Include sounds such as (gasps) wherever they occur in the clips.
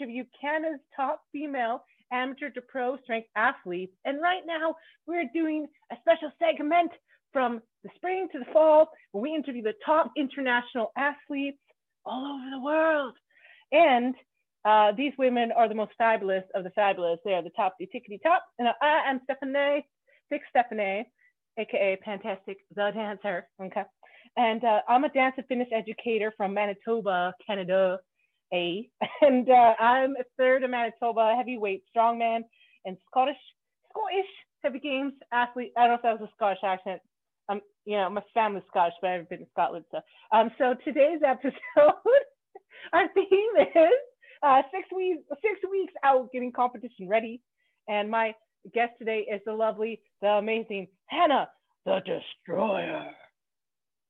Podcast. Canada's top female amateur to pro strength athletes. And right now, we're doing a special segment from the spring to the fall where we interview the top international athletes all over the world. And uh, these women are the most fabulous of the fabulous. They are the top, the tickety top. And I am Stephanie, Big Stephanie, aka Fantastic the Dancer. Okay. And uh, I'm a dance and fitness educator from Manitoba, Canada. A. (laughs) And uh, I'm a third of Manitoba heavyweight strongman and Scottish, Scottish heavy games athlete. I don't know if that was a Scottish accent. Um, you know, my family's Scottish, but I've been in Scotland. So, um, so today's episode, (laughs) our theme is uh, six weeks, six weeks out getting competition ready. And my guest today is the lovely, the amazing Hannah, the Destroyer.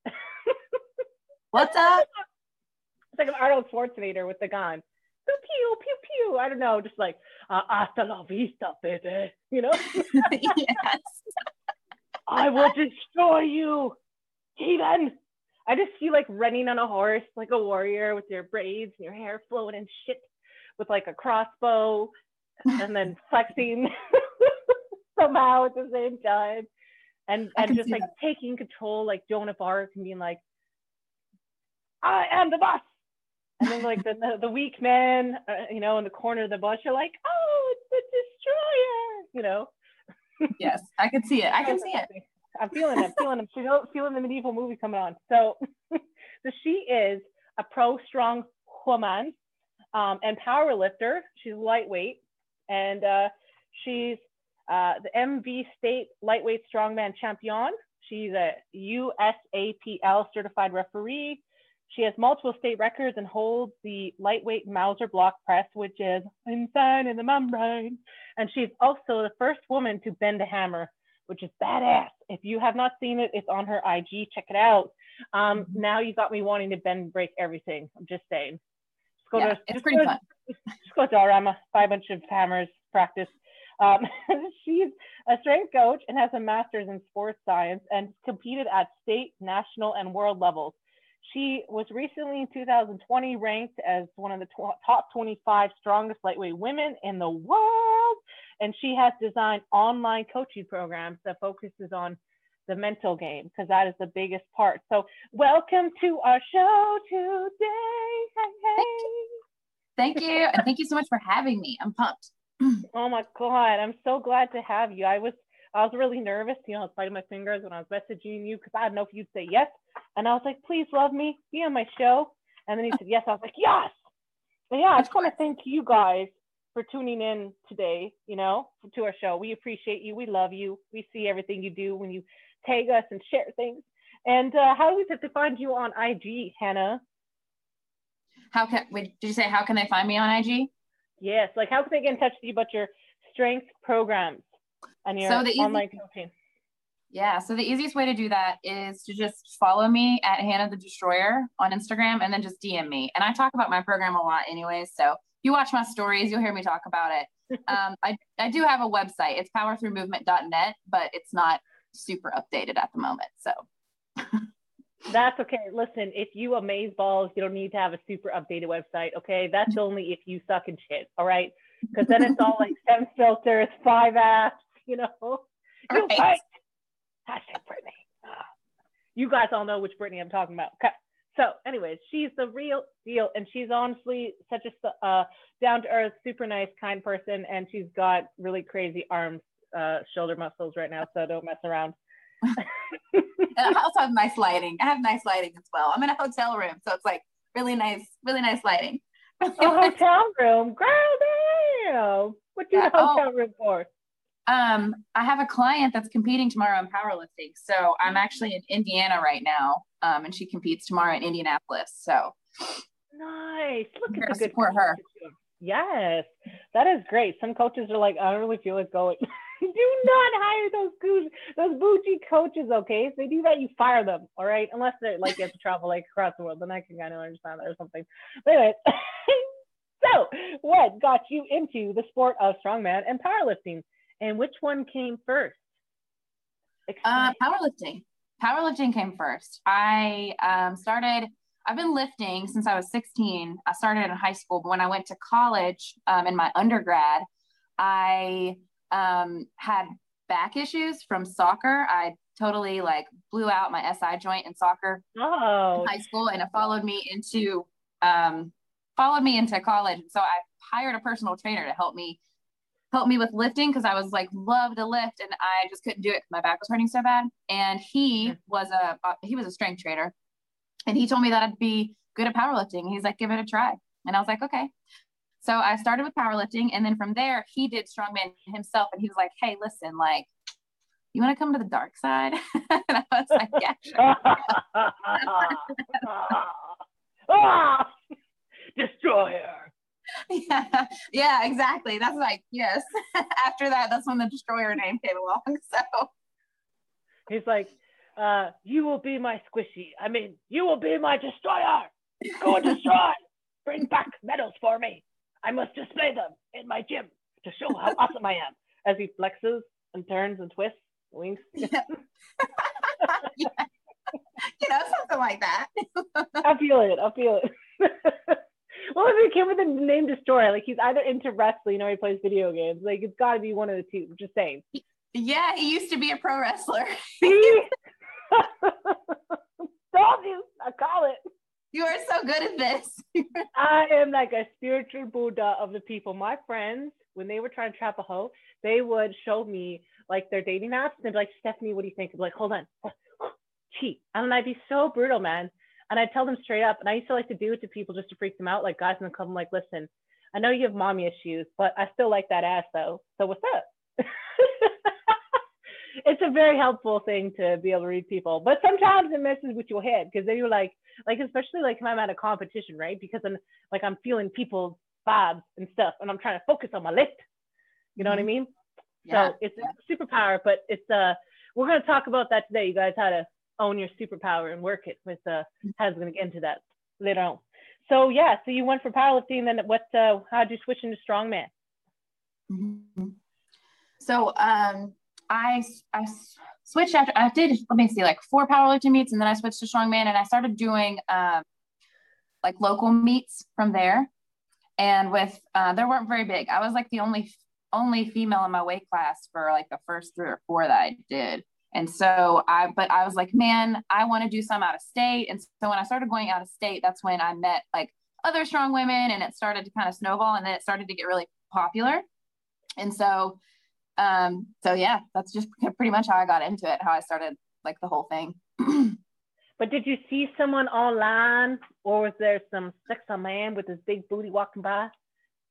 (laughs) What's up? Like an Arnold Schwarzenegger with the gun. Pew pew pew pew. I don't know, just like uh, hasta la vista, baby. You know? (laughs) yes. (laughs) I will destroy you, heathen. I just see like running on a horse like a warrior with your braids and your hair flowing and shit with like a crossbow and then (laughs) flexing somehow at the same time. And and just like that. taking control like Joan of Arc and being like, I am the boss. And then like the, the, weak man, uh, you know, in the corner of the bush, you're like, oh, it's the destroyer, you know. Yes, I can see it. I can see it. I'm feeling it. I'm feeling it. Feel, feeling the medieval movie coming on. So, (laughs) so she is a pro strong woman um, and power lifter. She's lightweight, and uh, she's uh, the MV State Lightweight Strongman Champion. She's a USAPL certified referee. She has multiple state records and holds the lightweight Mauser block press, which is inside in the membrane. And she's also the first woman to bend a hammer, which is badass. If you have not seen it, it's on her IG. Check it out. Um, Mhm. now you got me wanting to bend and break everything. I'm just saying. Just go Yeah, to, it's pretty go, fun. just go to Dollarama, buy a bunch of hammers, practice. Um, (laughs) she's a strength coach and has a master's in sports science and competed at state, national, and world levels. She was recently in 2020 ranked as one of the tw- top 25 strongest lightweight women in the world. And she has designed online coaching programs that focuses on the mental game because that is the biggest part. So, welcome to our show today. Hey, hey. Thank you. And thank you so much for having me. I'm pumped. Oh my god, I'm so glad to have you. I was I was really nervous, you know, I was biting my fingers when I was messaging you because I didn't know if you'd say yes. And I was like, please love me, be on my show. And then he said yes. I was like, yes. And yeah, I just want to thank you guys for tuning in today, you know, to our show. We appreciate you. We love you. We see everything you do when you tag us and share things. And uh, how do we have to find you on IG, Hannah? How can wait, did you say how can they find me on IG? Yes, like how can they get in touch with you about your strength programs and your So the easy- online coaching? Yeah. So the easiest way to do that is to just follow me at Hannah the Destroyer on Instagram and then just DM me. And I talk about my program a lot anyways. So if you watch my stories, you'll hear me talk about it. (laughs) Um, I, I do have a website. It's powerthroughmovement.net, but it's not super updated at the moment. So (laughs) That's okay. Listen, if you amaze balls, you don't need to have a super updated website. Okay, that's only if you suck and shit. All right, because then it's all like (laughs) seven filters, five apps. (laughs) You know, you Right. fight. Hashtag Brittany. Ah. You guys all know which Brittany I'm talking about. Okay. So, anyways, she's the real deal, and she's honestly such a uh, down to earth, super nice, kind person, and she's got really crazy arms, uh, shoulder muscles right now. So don't mess around. (laughs) and I also have nice lighting. I have nice lighting as well. I'm in a hotel room, so it's like really nice, really nice lighting. a (laughs) hotel room, girl, damn. What you Yeah, oh. hotel room for? Um, I have a client that's competing tomorrow in powerlifting. So I'm actually in Indiana right now. Um, and she competes tomorrow in Indianapolis. So Nice. Look at the good support her. Yes, that is great. Some coaches are like, I don't really feel like going. (laughs) do not hire those coaches, those bougie coaches. Okay, if they do that, you fire them. All right, unless they're like you have to travel like across the world, then I can kind of understand that or something. But anyway, (laughs) so what got you into the sport of strongman and powerlifting, and which one came first? uh, powerlifting. Powerlifting came first. I um, started, I've been lifting since I was 16. I started in high school, but when I went to college um, in my undergrad, I um, had back issues from soccer. I totally like blew out my SI joint in soccer oh. in high school, and it followed me into um, followed me into college. So I hired a personal trainer to help me help me with lifting because I was like love to lift and I just couldn't do it because my back was hurting so bad. And he was a uh, he was a strength trainer, and he told me that I'd be good at powerlifting. He's like, give it a try, and I was like, okay. So I started with powerlifting, and then from there he did strongman himself, and he was like, hey, listen, like. You want to come to the dark side? (laughs) and I was like, yeah. Sure. (laughs) (laughs) Destroyer. (laughs) Yeah, yeah, exactly. That's like, yes. (laughs) After that, that's when the destroyer name came along. (laughs) So he's like, uh, you will be my squishy. I mean, you will be my destroyer. Go and destroy. Bring back medals for me. I must display them in my gym to show how awesome I am. As he flexes and turns and twists, winks. Yeah. yeah. You know, something like that. I feel it. I feel it. Well, if he came with the name Destroyer, like he's either into wrestling or he plays video games. Like it's got to be one of the two. I'm just saying. Yeah, he used to be a pro wrestler. See? Told (laughs) (laughs) you. I call it. You are so good at this. (laughs) I am like a spiritual Buddha of the people. My friends, when they were trying to trap a hoe, they would show me like their dating apps and be like, Stephanie, what do you think? I'd be like, hold on. (gasps) Cheat. And I'd be so brutal, man. And I tell them straight up, and I used to like to do it to people just to freak them out, like guys in the club. I'm like, listen, I know you have mommy issues, but I still like that ass though. So what's up? (laughs) it's a very helpful thing to be able to read people, but sometimes it messes with your head because then you're like, like especially like when I'm at a competition, right? Because I'm like I'm feeling people's vibes and stuff, and I'm trying to focus on my lift. You know mm-hmm. what I mm-hmm. mean? Yeah. So it's a superpower, but it's uh we're gonna talk about that today, you guys, how to own your superpower and work it with uh How's going to get into that later on. So yeah, so you went for powerlifting, then what? Uh, how'd you switch into strongman? Mm-hmm. So um, I I switched after I did let me see like four powerlifting meets, and then I switched to strongman, and I started doing um, like local meets from there. And with uh, they weren't very big. I was like the only only female in my weight class for like the first three or four that I did. And so I, but I was like, man, I want to do some out of state. And so when I started going out of state, that's when I met like other strong women and it started to kind of snowball and then it started to get really popular. And so, um, so yeah, that's just (laughs) pretty much how I got into it, how I started like the whole thing. (clears throat) but did you see someone online or was there some sex on man with his big booty walking by?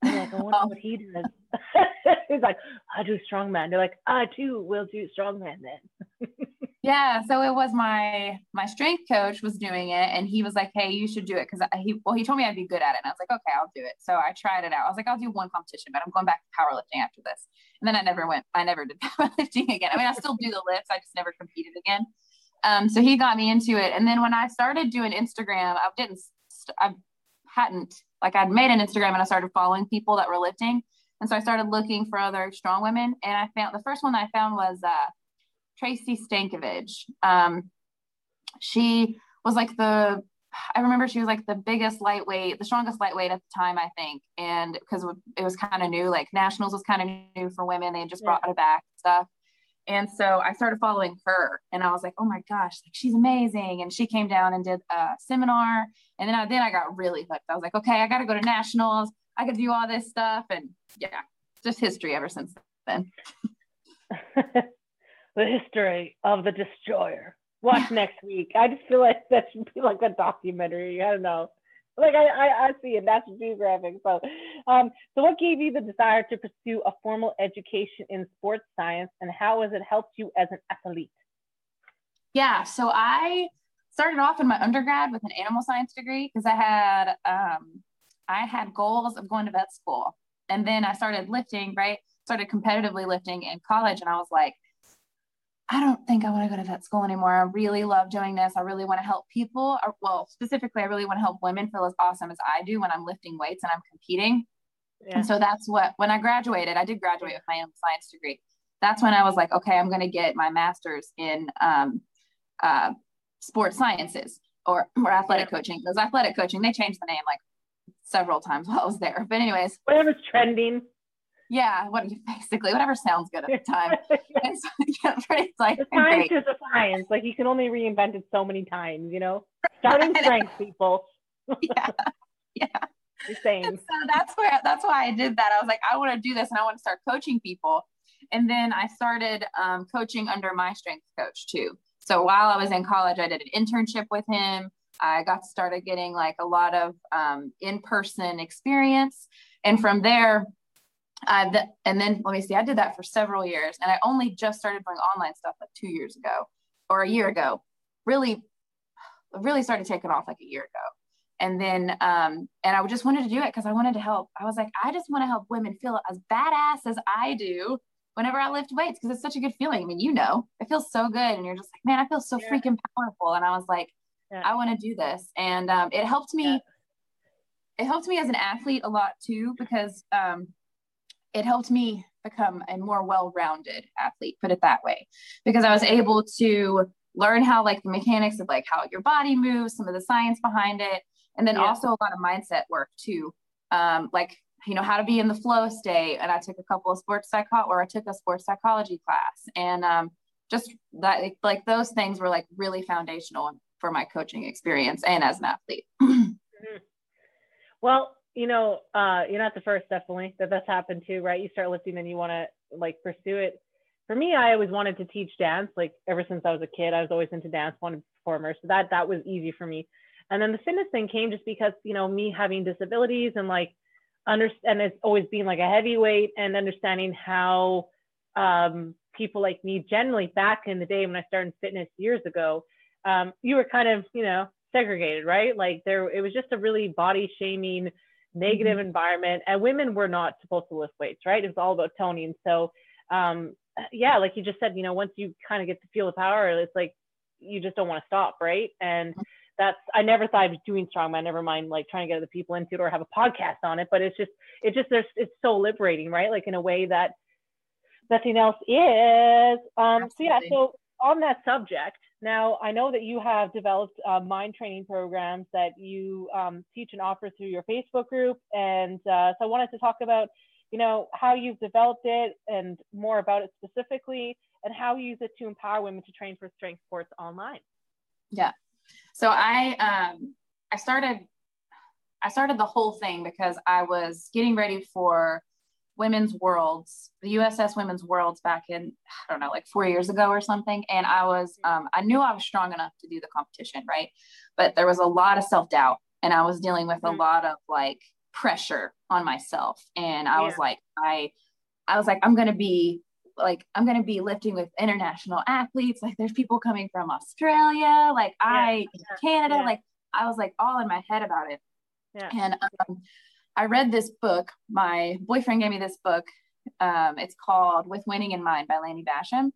I'm like, I wonder oh. what he does. (laughs) He's like, I do strongman. They're like, I too will do strongman then. (laughs) yeah. So it was my my strength coach was doing it, and he was like, Hey, you should do it because he well he told me I'd be good at it, and I was like, Okay, I'll do it. So I tried it out. I was like, I'll do one competition, but I'm going back to powerlifting after this. And then I never went. I never did (laughs) powerlifting again. I mean, I still do the lifts. I just never competed again. Um, so he got me into it, and then when I started doing Instagram, I didn't. I hadn't like I'd made an Instagram and I started following people that were lifting. And so I started looking for other strong women. And I found the first one I found was uh, Tracy Stankovich. Um, she was like the, I remember she was like the biggest lightweight, the strongest lightweight at the time, I think. And because it was kind of new, like nationals was kind of new for women. They had just brought it back stuff. And so I started following her and I was like, oh my gosh, like she's amazing. And she came down and did a seminar. And then I, then I got really hooked. I was like, okay, I got to go to nationals. I could do all this stuff. And yeah, just history ever since then. (laughs) the history of the destroyer. Watch next week. I just feel like that should be like a documentary. I don't know like I, I, I see it. National Geographic. So, um, so what gave you the desire to pursue a formal education in sports science, and how has it helped you as an athlete? Yeah, so I started off in my undergrad with an animal science degree because I had um, I had goals of going to vet school, and then I started lifting. Right, started competitively lifting in college, and I was like, I don't think I want to go to vet school anymore. I really love doing this. I really want to help people. Or, well, specifically, I really want to help women feel as awesome as I do when I'm lifting weights and I'm competing. Yeah. And so that's what, when I graduated, I did graduate with my animal science degree. That's when I was like, okay, I'm going to get my master's in um, uh, sports sciences or, or athletic coaching. Because athletic coaching, they changed the name like several times while I was there. But anyways, whatever's trending. Yeah, what basically whatever sounds good at the time. (laughs) (laughs) yeah. so, yeah, pretty like the science is a science. Like you can only reinvent it so many times, you know. Starting (laughs) strength, people. yeah, yeah. Same. so that's where that's why I did that. I was like, I want to do this, and I want to start coaching people. And then I started um, coaching under my strength coach too. So while I was in college, I did an internship with him. I got started getting like a lot of um, in-person experience, and from there, uh, and then let me see, I did that for several years, and I only just started doing online stuff like two years ago or a year ago. Really, really started taking off like a year ago and then um, and i just wanted to do it because i wanted to help i was like i just want to help women feel as badass as i do whenever i lift weights because it's such a good feeling i mean you know it feels so good and you're just like man i feel so yeah. freaking powerful and i was like yeah. i want to do this and um, it helped me yeah. it helped me as an athlete a lot too because um, it helped me become a more well-rounded athlete put it that way because i was able to learn how like the mechanics of like how your body moves some of the science behind it and then also a lot of mindset work too um, like you know how to be in the flow state and i took a couple of sports psycho or i took a sports psychology class. And um, just that like those things were like really foundational for my coaching experience and as an athlete. (clears throat) Mm-hmm. well you know uh, you're not the first definitely that that's happened too right? You start lifting and you want to like pursue it. For me i always wanted to teach dance like ever since i was a kid i was always into dance wanted to performer so that that was easy for me. And then the fitness thing came just because, you know, me having disabilities and like, understand it's always being like a heavyweight and understanding how um, people like me generally back in the day when I started fitness years ago, um, you were kind of, you know, segregated, right? Like there, it was just a really body shaming, negative mm-hmm. environment, and women were not supposed to lift weights, right? It was all about toning. So, um, yeah, like you just said, you know, once you kind of get to feel the power, it's like you just don't want to stop, right? And mm-hmm that's I never thought I was doing strongman. Never mind like trying to get other people into it or have a podcast on it. But it's just it's just there's it's so liberating, right? Like in a way that nothing else is. Um, so yeah, so on that subject, now I know that you have developed uh, mind training programs that you um, teach and offer through your Facebook group, and uh, so I wanted to talk about you know how you've developed it and more about it specifically, and how you use it to empower women to train for strength sports online. Yeah. So I um, I started I started the whole thing because I was getting ready for women's worlds, the USS Women's Worlds back in I don't know like four years ago or something, and I was um, I knew I was strong enough to do the competition, right? But there was a lot of self doubt, and I was dealing with a mm-hmm. lot of like pressure on myself, and I yeah. was like I I was like I'm gonna be like I'm gonna be lifting with international athletes. Like there's people coming from Australia, like yeah, I Canada. Yeah. Like I was like all in my head about it. Yeah. And um, I read this book. My boyfriend gave me this book. Um, it's called With Winning in Mind by Lanny Bassham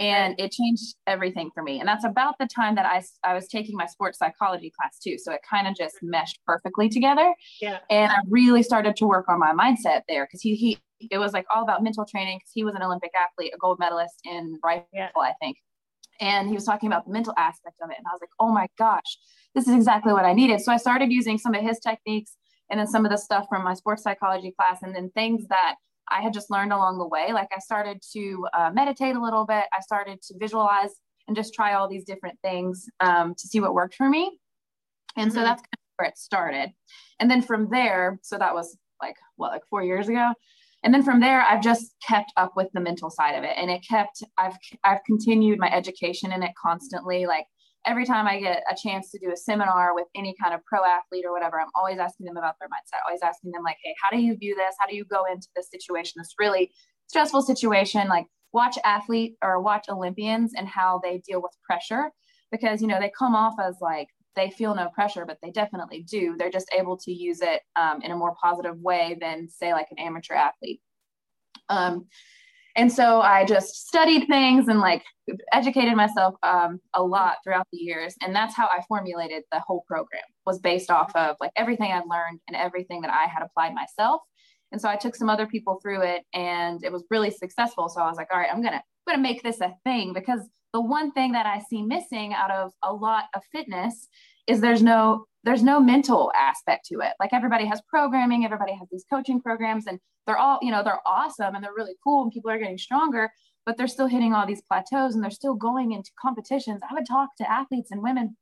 and it changed everything for me. And that's about the time that i, I was taking my sports psychology class too so it kind of just meshed perfectly together. Yeah. And i really started to work on my mindset there because he he it was like all about mental training because he was an olympic athlete a gold medalist in rifle yeah. i think. And he was talking about the mental aspect of it and i was like oh my gosh this is exactly what i needed. So i started using some of his techniques and then some of the stuff from my sports psychology class and then things that I had just learned along the way. Like I started to uh, meditate a little bit. I started to visualize and just try all these different things um, to see what worked for me. And mm-hmm. so that's kind of where it started. And then from there, so that was like what, like four years ago. And then from there, I've just kept up with the mental side of it, and it kept. I've I've continued my education in it constantly. Like every time I get a chance to do a seminar with any kind of pro athlete or whatever, I'm always asking them about their mindset, always asking them, like, hey, how do you view this? How do you go into this situation, this really stressful situation? Like, watch athlete or watch Olympians and how they deal with pressure because, you know, they come off as like, they feel no pressure, but they definitely do. They're just able to use it um, in a more positive way than, say, like an amateur athlete. Um, and so I just studied things and like educated myself um, a lot throughout the years. And that's how I formulated the whole program was based off of like everything I'd learned and everything that I had applied myself. And so I took some other people through it and it was really successful. So I was like, all right, I'm gonna, I'm gonna make this a thing because the one thing that I see missing out of a lot of fitness is there's no there's no mental aspect to it. Like everybody has programming, everybody has these coaching programs, and they're all, you know, they're awesome and they're really cool and people are getting stronger, but they're still hitting all these plateaus and they're still going into competitions. I would talk to athletes and women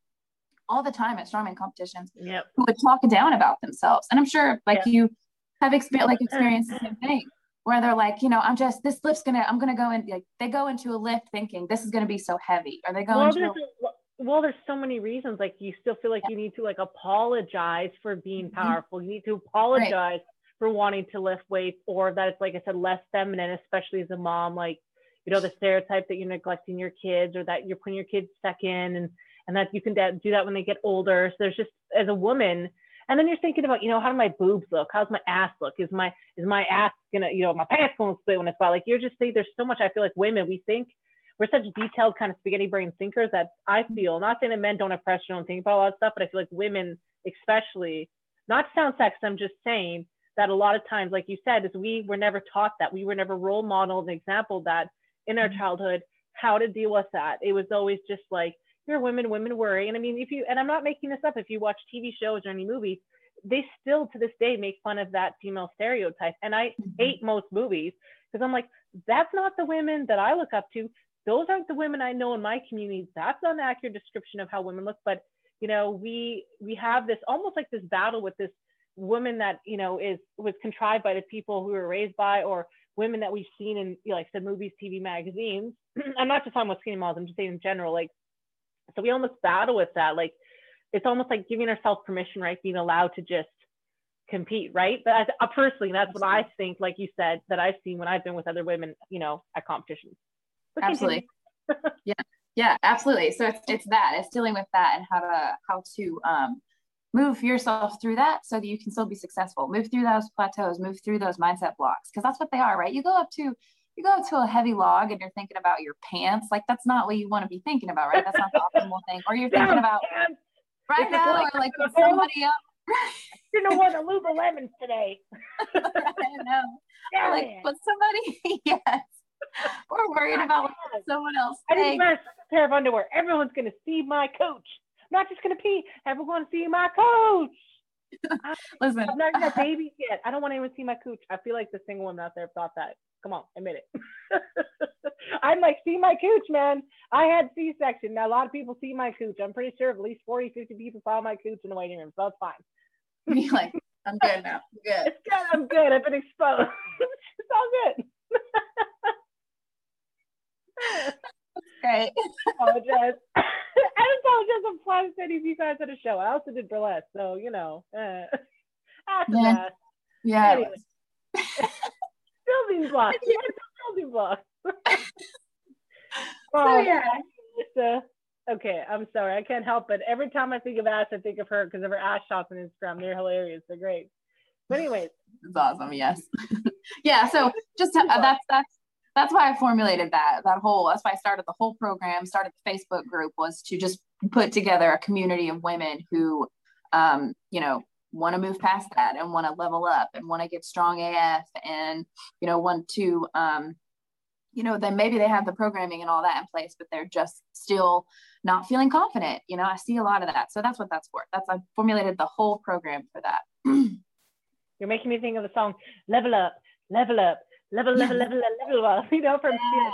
all the time at strongman competitions yep. who would talk down about themselves. And I'm sure like yep. you have experienced like (laughs) experienced the same thing where they're like, you know, I'm just this lift's gonna, I'm gonna go in like they go into a lift thinking this is gonna be so heavy. Or they go well, into a- well, there's so many reasons. Like you still feel like yeah. you need to like apologize for being mm-hmm. powerful. You need to apologize right. for wanting to lift weights, or that it's like I said, less feminine, especially as a mom. Like you know, the stereotype that you're neglecting your kids, or that you're putting your kids second, and and that you can do that when they get older. So there's just as a woman, and then you're thinking about, you know, how do my boobs look? How's my ass look? Is my is my ass gonna, you know, my pants gonna split when it's flat? Like you're just saying, there's so much. I feel like women, we think we're such detailed kind of spaghetti brain thinkers that I feel, not saying that men don't have pressure, don't think about a lot of stuff, but I feel like women, especially, not to sound sexist, I'm just saying that a lot of times, like you said, is we were never taught that. We were never role modeled and example that in our mm-hmm. childhood, how to deal with that. It was always just like, you're women, women worry. And I mean, if you, and I'm not making this up, if you watch TV shows or any movies, they still to this day make fun of that female stereotype. And I mm-hmm. hate most movies because I'm like, that's not the women that I look up to those aren't the women I know in my community. That's not an accurate description of how women look. But you know, we we have this almost like this battle with this woman that you know is was contrived by the people who were raised by or women that we've seen in you know, like I said movies, TV, magazines. (clears throat) I'm not just talking about skinny models. I'm just saying in general. Like, so we almost battle with that. Like, it's almost like giving ourselves permission, right? Being allowed to just compete, right? But as, uh, personally, that's what I think. Like you said, that I've seen when I've been with other women, you know, at competitions absolutely. (laughs) yeah. Yeah absolutely. So it's, it's that it's dealing with that and how to how to um, move yourself through that so that you can still be successful. Move through those plateaus move through those mindset blocks because that's what they are right? You go up to you go up to a heavy log and you're thinking about your pants. Like that's not what you want to be thinking about right? That's not the optimal thing. Or you're (laughs) thinking about right now like, or like somebody else. (laughs) you know what? The Lululemons today. I know. Yeah. Like, but somebody, yes. (laughs) We're worried about what someone else I didn't wear a pair of underwear. Everyone's gonna see my coach. I'm not just gonna pee. Everyone's going to see my coach. (laughs) Listen, I'm not even a baby yet. I don't want anyone to see my cooch. I feel like the single women out there thought that. Come on, admit it. (laughs) I'm like, see my cooch, man. I had C-section. Now a lot of people see my cooch. I'm pretty sure at least 40, 50 people saw my cooch in the waiting room, so that's fine. Like, I'm good now. I'm good. It's good. I'm good. I've been exposed. it's all good. (laughs) Great. I apologize. (laughs) I apologize. I'm flying any of you guys at a show. I also did burlesque, so you know. (laughs) Uh, after yeah. that. Yeah. Anyway. building blocks. building blocks. oh, so, yeah. Uh, okay, I'm sorry. I can't help it. Every time I think of Ash, I think of her because of her Ash shots on Instagram. They're hilarious. They're great. But anyways. It's awesome. Yes. yeah. So just uh, that's that's that's why I formulated that that whole that's why I started the whole program, started the Facebook group was to just put together a community of women who um, you know, want to move past that and want to level up and want to get strong AF and you know want to um, you know then maybe they have the programming and all that in place but they're just still not feeling confident you know i see a lot of that. So that's what that's for. That's i formulated the whole program for that. (clears throat) You're making me think of the song level up level up level, (laughs) level, level, level, level, you know, from yeah.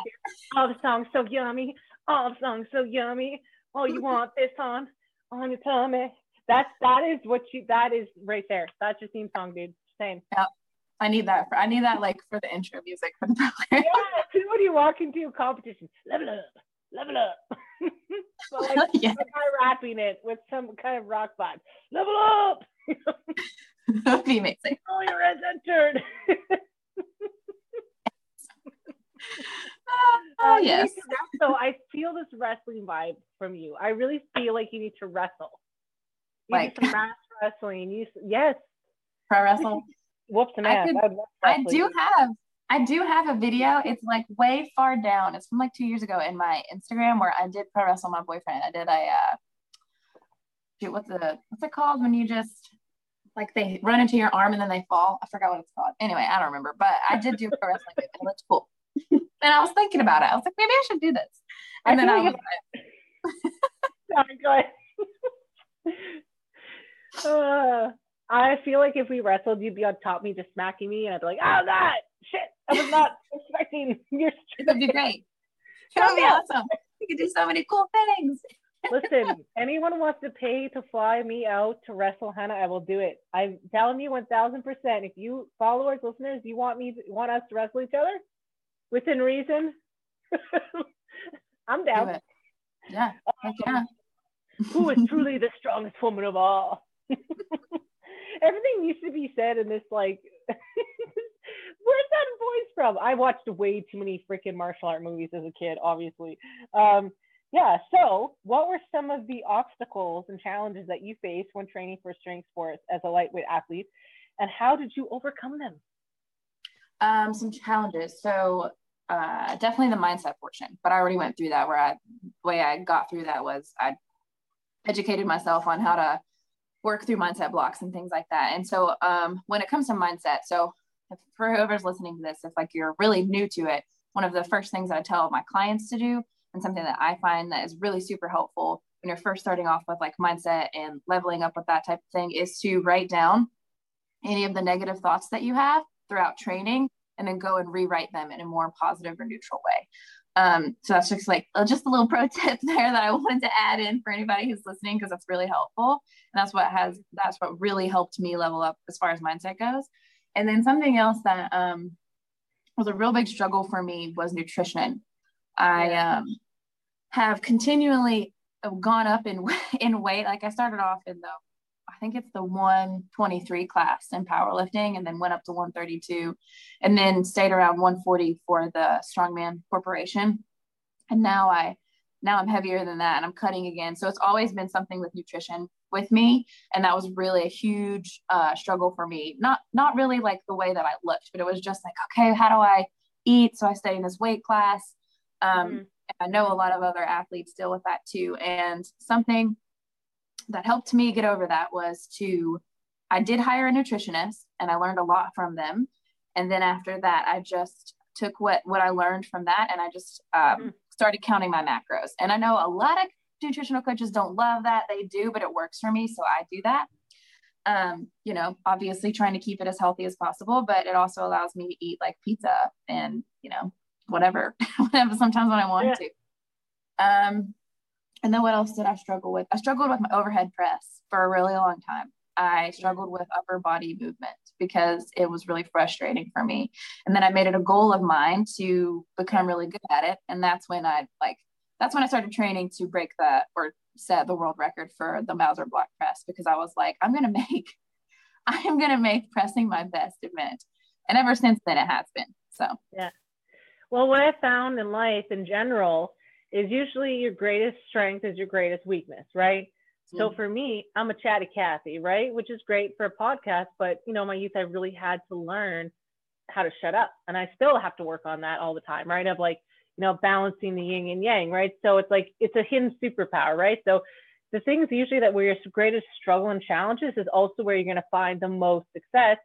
all the songs so yummy, all the songs so yummy. Oh, you (laughs) want this on on your tummy? That's that is what you that is right there. That's your theme song, dude. Same. Yeah. I need that for I need that like for the intro music for the program. yeah, when you walk into a competition, level up, level up. (laughs) so like yeah. rapping it with some kind of rock vibe. Level up. that would be amazing. Oh, you're as entered. (laughs) oh, yes. So I feel this wrestling vibe from you. I really feel like you need to wrestle. You like need some wrestling. You yes. Pro wrestle. (laughs) Whoops and I, I do have I do have a video. It's like way far down. It's from like two years ago in my Instagram where I did pro wrestle my boyfriend. I did a uh what's the what's it called when you just like they run into your arm and then they fall. I forgot what it's called. Anyway, I don't remember, but I did do pro wrestling. It looks cool. And I was thinking about it. I was like, maybe I should do this. And I then I was like, Sorry, go ahead. (laughs) Uh, feel like if we wrestled, you'd be on top of me, just smacking me, and I'd be like, "Oh, that shit! I was not (laughs) expecting your." strength. It would be great. (laughs) It would be oh, awesome. You could do so many cool things. Listen, anyone wants to pay to fly me out to wrestle Hannah, I will do it. I'm telling you, one thousand percent. If you followers, listeners, you want me, to, want us to wrestle each other within reason, (laughs) I'm down. Yeah. Um, yeah. who is (laughs) truly the strongest woman of all? (laughs) Everything needs to be said in this like. Where's that voice from? I watched way too many freaking martial art movies as a kid, obviously. Um, yeah. So, what were some of the obstacles and challenges that you faced when training for strength sports as a lightweight athlete, and how did you overcome them? Um, some challenges. So, uh, definitely the mindset portion, but I already went through that. Where I, the way I got through that was I educated myself on how to work through mindset blocks and things like that. And so, um, when it comes to mindset, so if, for whoever's listening to this, if like you're really new to it, one of the first things I tell my clients to do and something that I find that is really super helpful when you're first starting off with like mindset and leveling up with that type of thing is to write down any of the negative thoughts that you have throughout training and then go and rewrite them in a more positive or neutral way. Um, so that's just like uh, just a little (laughs) pro tip there that I wanted to add in for anybody who's listening because that's really helpful. And that's what has that's what really helped me level up as far as mindset goes. And then something else that um, was a real big struggle for me was nutrition. I um, have continually gone up in (laughs) in weight. Like I started off in the, I think it's the 123 class in powerlifting, and then went up to 132, and then stayed around 140 for the Strongman Corporation. And now I, now I'm heavier than that, and I'm cutting again. So it's always been something with nutrition with me, and that was really a huge uh, struggle for me. Not not really like the way that I looked, but it was just like, okay, how do I eat so I stay in this weight class? Um, mm-hmm I know a lot of other athletes deal with that too. And something that helped me get over that was to, I did hire a nutritionist and I learned a lot from them. And then after that, I just took what, what I learned from that and I just um, mm-hmm. started counting my macros. And I know a lot of nutritional coaches don't love that. They do, but it works for me. So I do that. Um, you know, obviously trying to keep it as healthy as possible, but it also allows me to eat like pizza and, you know, whatever, (laughs) whatever, sometimes when I want yeah. to. Um, and then what else did I struggle with? I struggled with my overhead press for a really long time. I mm-hmm. struggled with upper body movement because it was really frustrating for me. And then I made it a goal of mine to become really good at it. And that's when I like, that's when I started training to break the or set the world record for the Mauser block press because I was like, I'm to (laughs) make, I am going to make pressing my best event. And ever since then, it has been. So, yeah. Well, what I found in life in general is usually your greatest strength is your greatest weakness, right? Mm-hmm. So for me, I'm a chatty Cathy, right? Which is great for a podcast, but you know, my youth, I really had to learn how to shut up. And I still have to work on that all the time, right? Of like, you know, balancing the yin and yang, right? So it's like it's a hidden superpower, right? So the things usually that where your greatest struggle and challenges is also where you're going to find the most success.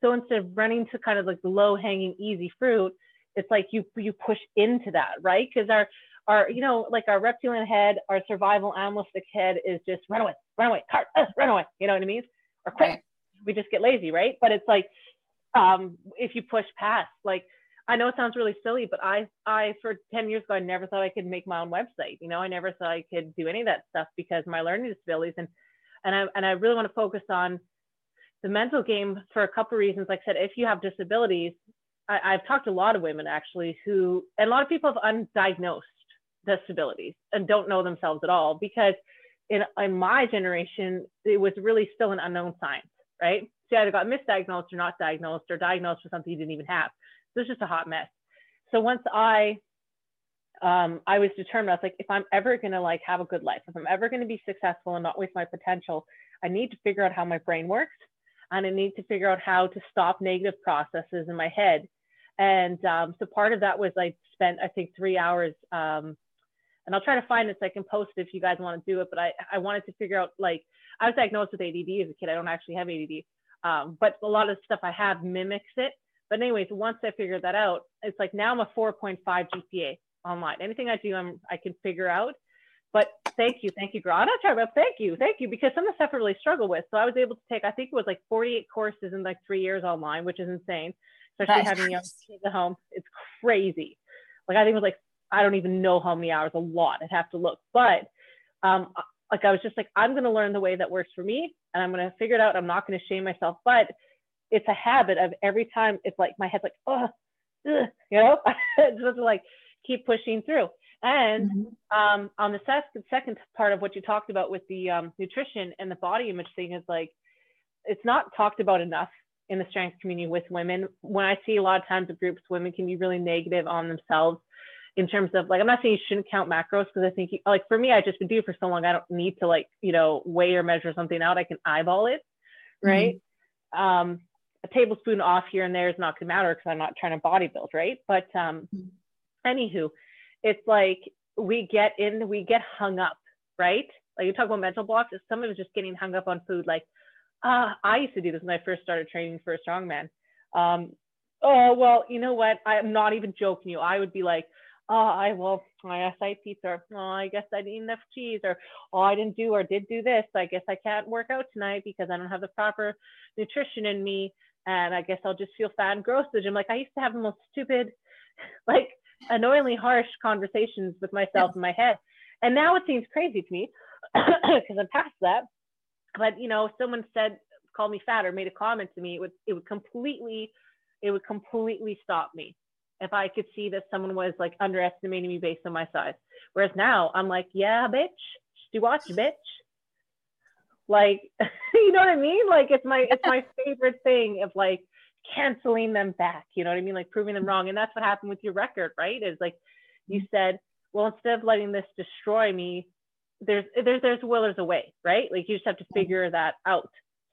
So instead of running to kind of like the low hanging easy fruit, it's like you you push into that, right? Because our our you know like our reptilian head, our survival animalistic head is just run away, run away, cart, uh, run away. You know what I mean? Or quit. Right. We just get lazy, right? But it's like um, if you push past, like I know it sounds really silly, but I I for 10 years ago I never thought I could make my own website. You know, I never thought I could do any of that stuff because my learning disabilities and and I and I really want to focus on the mental game for a couple of reasons. Like I said, if you have disabilities, I, have talked to a lot of women actually who, and a lot of people have undiagnosed disabilities and don't know themselves at all because in, in my generation, it was really still an unknown science, right? So you either got misdiagnosed or not diagnosed or diagnosed with something you didn't even have. So it's just a hot mess. So once I, um, I was determined, I was like, if I'm ever going to like have a good life, if I'm ever going to be successful and not waste my potential, I need to figure out how my brain works and I need to figure out how to stop negative processes in my head and um, so part of that was I spent, I think, three hours. Um, and I'll try to find this. I can post it if you guys want to do it. But I, I wanted to figure out, like, I was diagnosed with ADD as a kid. I don't actually have ADD. Um, but a lot of stuff I have mimics it. But anyways, once I figured that out, it's like now I'm a 4.5 GPA online. Anything I do, I'm, I can figure out. but thank you, thank you, girl. I'm not about thank you, thank you, because some of the stuff I really struggle with. So I was able to take, I think it was like 48 courses in like three years online, which is insane, especially That's having young kids at home. It's crazy. Like I think it was like I don't even know how many hours, a lot. I'd have to look, but um, like I was just like I'm going to learn the way that works for me, and I'm going to figure it out. I'm not going to shame myself, but it's a habit of every time it's like my head's like oh, you know, (laughs) just like keep pushing through. And mm-hmm. um, on the second second part of what you talked about with the um, nutrition and the body image thing is like, it's not talked about enough in the strength community with women. When I see a lot of times of groups, women can be really negative on themselves in terms of like, I'm not saying you shouldn't count macros because I think you, like for me, I just been doing for so long, I don't need to like, you know, weigh or measure something out. I can eyeball it, right? Mm-hmm. Um, a tablespoon off here and there is not gonna matter because I'm not trying to body build, right? But um, mm-hmm. anywho, it's like we get in, we get hung up, right? Like you talk about mental blocks, if someone is just getting hung up on food, like uh, I used to do this when I first started training for a strongman. Um, oh well, you know what? I'm not even joking you. I would be like, oh, I will, I guess I pizza. Oh, I guess I didn't enough cheese. Or oh, I didn't do or did do this. I guess I can't work out tonight because I don't have the proper nutrition in me. And I guess I'll just feel fat and gross. I'm like, I used to have the most stupid, (laughs) like annoyingly harsh conversations with myself in my head. And now it seems crazy to me (coughs) because I'm past that. But you know, if someone said called me fat or made a comment to me, it would it would completely it would completely stop me if I could see that someone was like underestimating me based on my size. Whereas now I'm like, yeah, bitch, do watch, bitch. Like, (laughs) you know what I mean? Like it's my it's my favorite thing of like canceling them back. You know what I mean? Like proving them wrong. And that's what happened with your record, right? Is like you mm-hmm. said, well, instead of letting this destroy me, there's there's there's will, there's a way, right? Like you just have to mm-hmm. figure that out.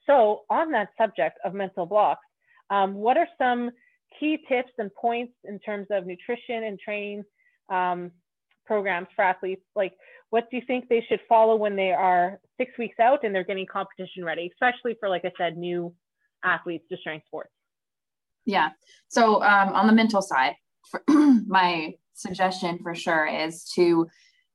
So on that subject of mental blocks, um, what are some key tips and points in terms of nutrition and training um, programs for athletes? Like, what do you think they should follow when they are six weeks out and they're getting competition ready, especially for, like I said, new athletes to strength sports? Yeah. So um, on the mental side, (clears throat) my suggestion for sure is to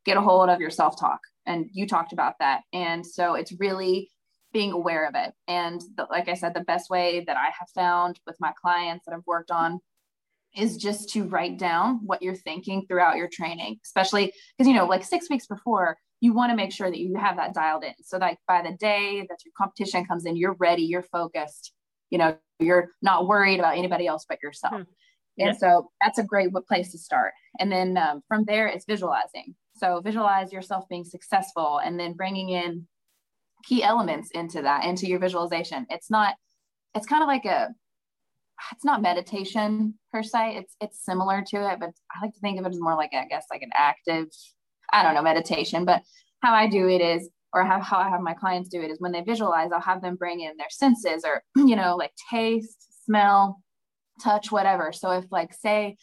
get a hold of your self talk. And you talked about that. And so it's really being aware of it. And the, like I said, the best way that I have found with my clients that I've worked on is just to write down what you're thinking throughout your training, especially because, you know, like six weeks before, you want to make sure that you have that dialed in so that by the day that your competition comes in, you're ready, you're focused, you know, you're not worried about anybody else but yourself. Hmm. Yeah. And so that's a great place to start. And then um, from there, it's visualizing. So visualize yourself being successful and then bringing in key elements into that into your visualization. It's not it's kind of like a it's not meditation per se. It's it's similar to it but i like to think of it as more like i guess like an active i don't know meditation. But how i do it is or how, how i have my clients do it is when they visualize i'll have them bring in their senses or (clears throat) you know like taste smell touch whatever. So if like say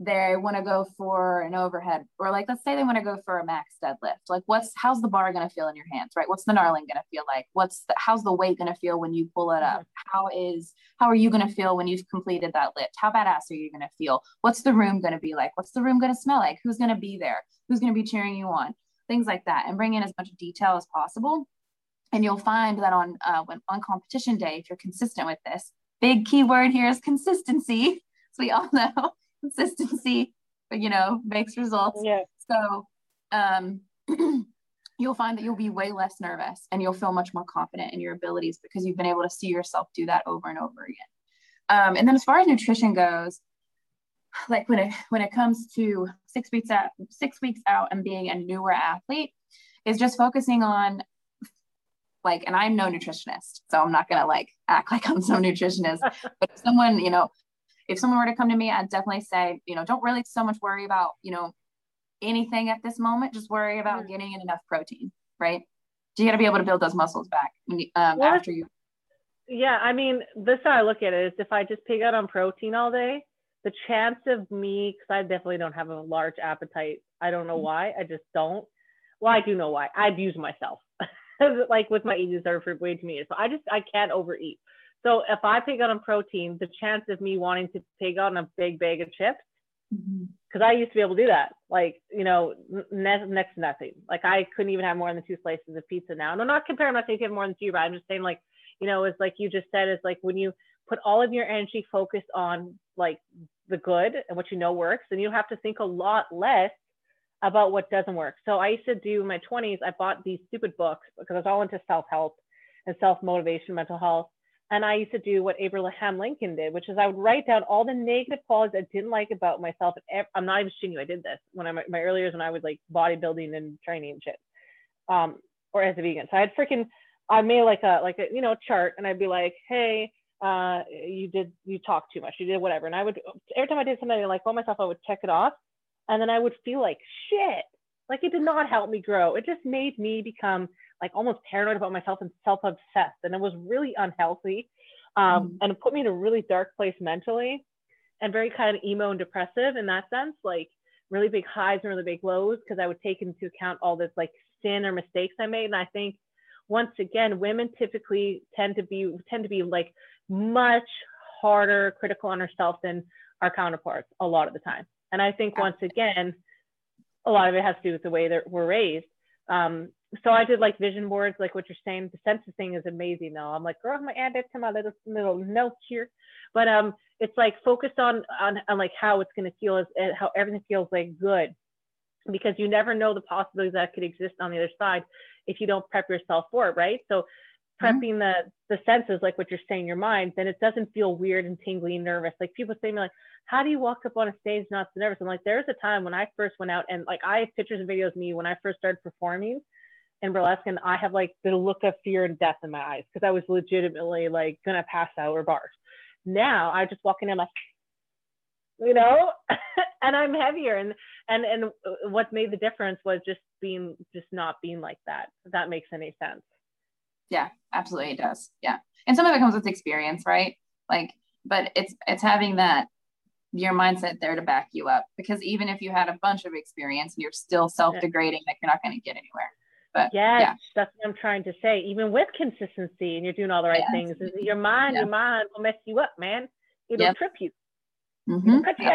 they want to go for an overhead or like let's say they want to go for a max deadlift like what's how's the bar going to feel in your hands right? What's the knurling going to feel like? What's the, how's the weight going to feel when you pull it up? Mm-hmm. how is how are you going to feel when you've completed that lift? How badass are you going to feel? What's the room going to be like? What's the room going to smell like? Who's going to be there? Who's going to be cheering you on? Things like that and bring in as much detail as possible. And you'll find that on uh, when on competition day if you're consistent with this big keyword here is consistency (laughs) as we all know consistency, but you know, makes results. Yeah. So um, (clears throat) you'll find that you'll be way less nervous and you'll feel much more confident in your abilities because you've been able to see yourself do that over and over again. Um, and then as far as nutrition goes, like when it when it comes to six weeks out six weeks out and being a newer athlete, is just focusing on like and i'm no nutritionist so i'm not gonna like act (laughs) like i'm some nutritionist but someone you know if someone were to come to me, I'd definitely say, you know, don't really so much worry about, you know, anything at this moment. Just worry about mm-hmm. getting in enough protein, right? So You got to be able to build those muscles back you, um, well, after you. Yeah, I mean, this how I look at it is if I just pig out on protein all day, the chance of me, because I definitely don't have a large appetite. I don't know mm-hmm. why. I just don't. Well, I do know why. I abuse myself. (laughs) like with my eating disorder for way too many So I just I can't overeat. So if I pig out on protein, the chance of me wanting to pig out on a big bag of chips mm-hmm. because I used to be able to do that. Like, you know, next, next to nothing. Like, I couldn't even have more than two slices of pizza now. No, not comparing. I'm not saying you have more than two, but I'm just saying, like, you know, it's like you just said, is like when you put all of your energy focused on like the good and what you know works, and you have to think a lot less about what doesn't work. So I used to do in my 20s, I bought these stupid books because I was all into self help and self motivation, mental health. And I used to do what Abraham Lincoln did, which is I would write down all the negative qualities I didn't like about myself. I'm not even shitting you. I did this when I my early years when I was like bodybuilding and training and shit, um, or as a vegan. So I had freaking I made like a like a you know chart, and I'd be like, hey, uh, you did you talked too much, you did whatever, and I would every time I did something like well myself, I would check it off, and then I would feel like shit. Like it did not help me grow. It just made me become like almost paranoid about myself and self-obsessed, and it was really unhealthy. Um, mm. And it put me in a really dark place mentally, and very kind of emo and depressive in that sense. Like really big highs and really big lows because I would take into account all this like sin or mistakes I made. And I think once again, women typically tend to be tend to be like much harder critical on ourselves than our counterparts a lot of the time. And I think once again, a lot of it has to do with the way that we're raised. Um, so I did like vision boards, like what you're saying. The census thing is amazing though. I'm like, girl, I'm gonna add that to my little little notes here. But um, it's like focused on on, on like how it's gonna feel, is how everything feels like good, because you never know the possibilities that could exist on the other side if you don't prep yourself for it, right? So mm-hmm. prepping mm-hmm. the the senses, like what you're saying, your mind, then it doesn't feel weird and tingly and nervous. Like people say to me, like, how do you walk up on a stage not so nervous? I'm like, there's a time when I first went out and like I have pictures and videos of me when I first started performing in burlesque and I have like the look of fear and death in my eyes because I was legitimately like gonna pass out or barf. Now I just walk in and like, you know, (laughs) and I'm heavier and and and uh, what made the difference was just being just not being like that. If that makes any sense. Yeah, absolutely it does. Yeah. And some of it comes with experience, right? Like, but it's it's having that your mindset there to back you up because even if you had a bunch of experience and you're still self-degrading like you're not going to get anywhere but yes, yeah that's what i'm trying to say even with consistency and you're doing all the right yes. things your mind yeah. your mind will mess you up man it'll yep. trip you mm-hmm. cut you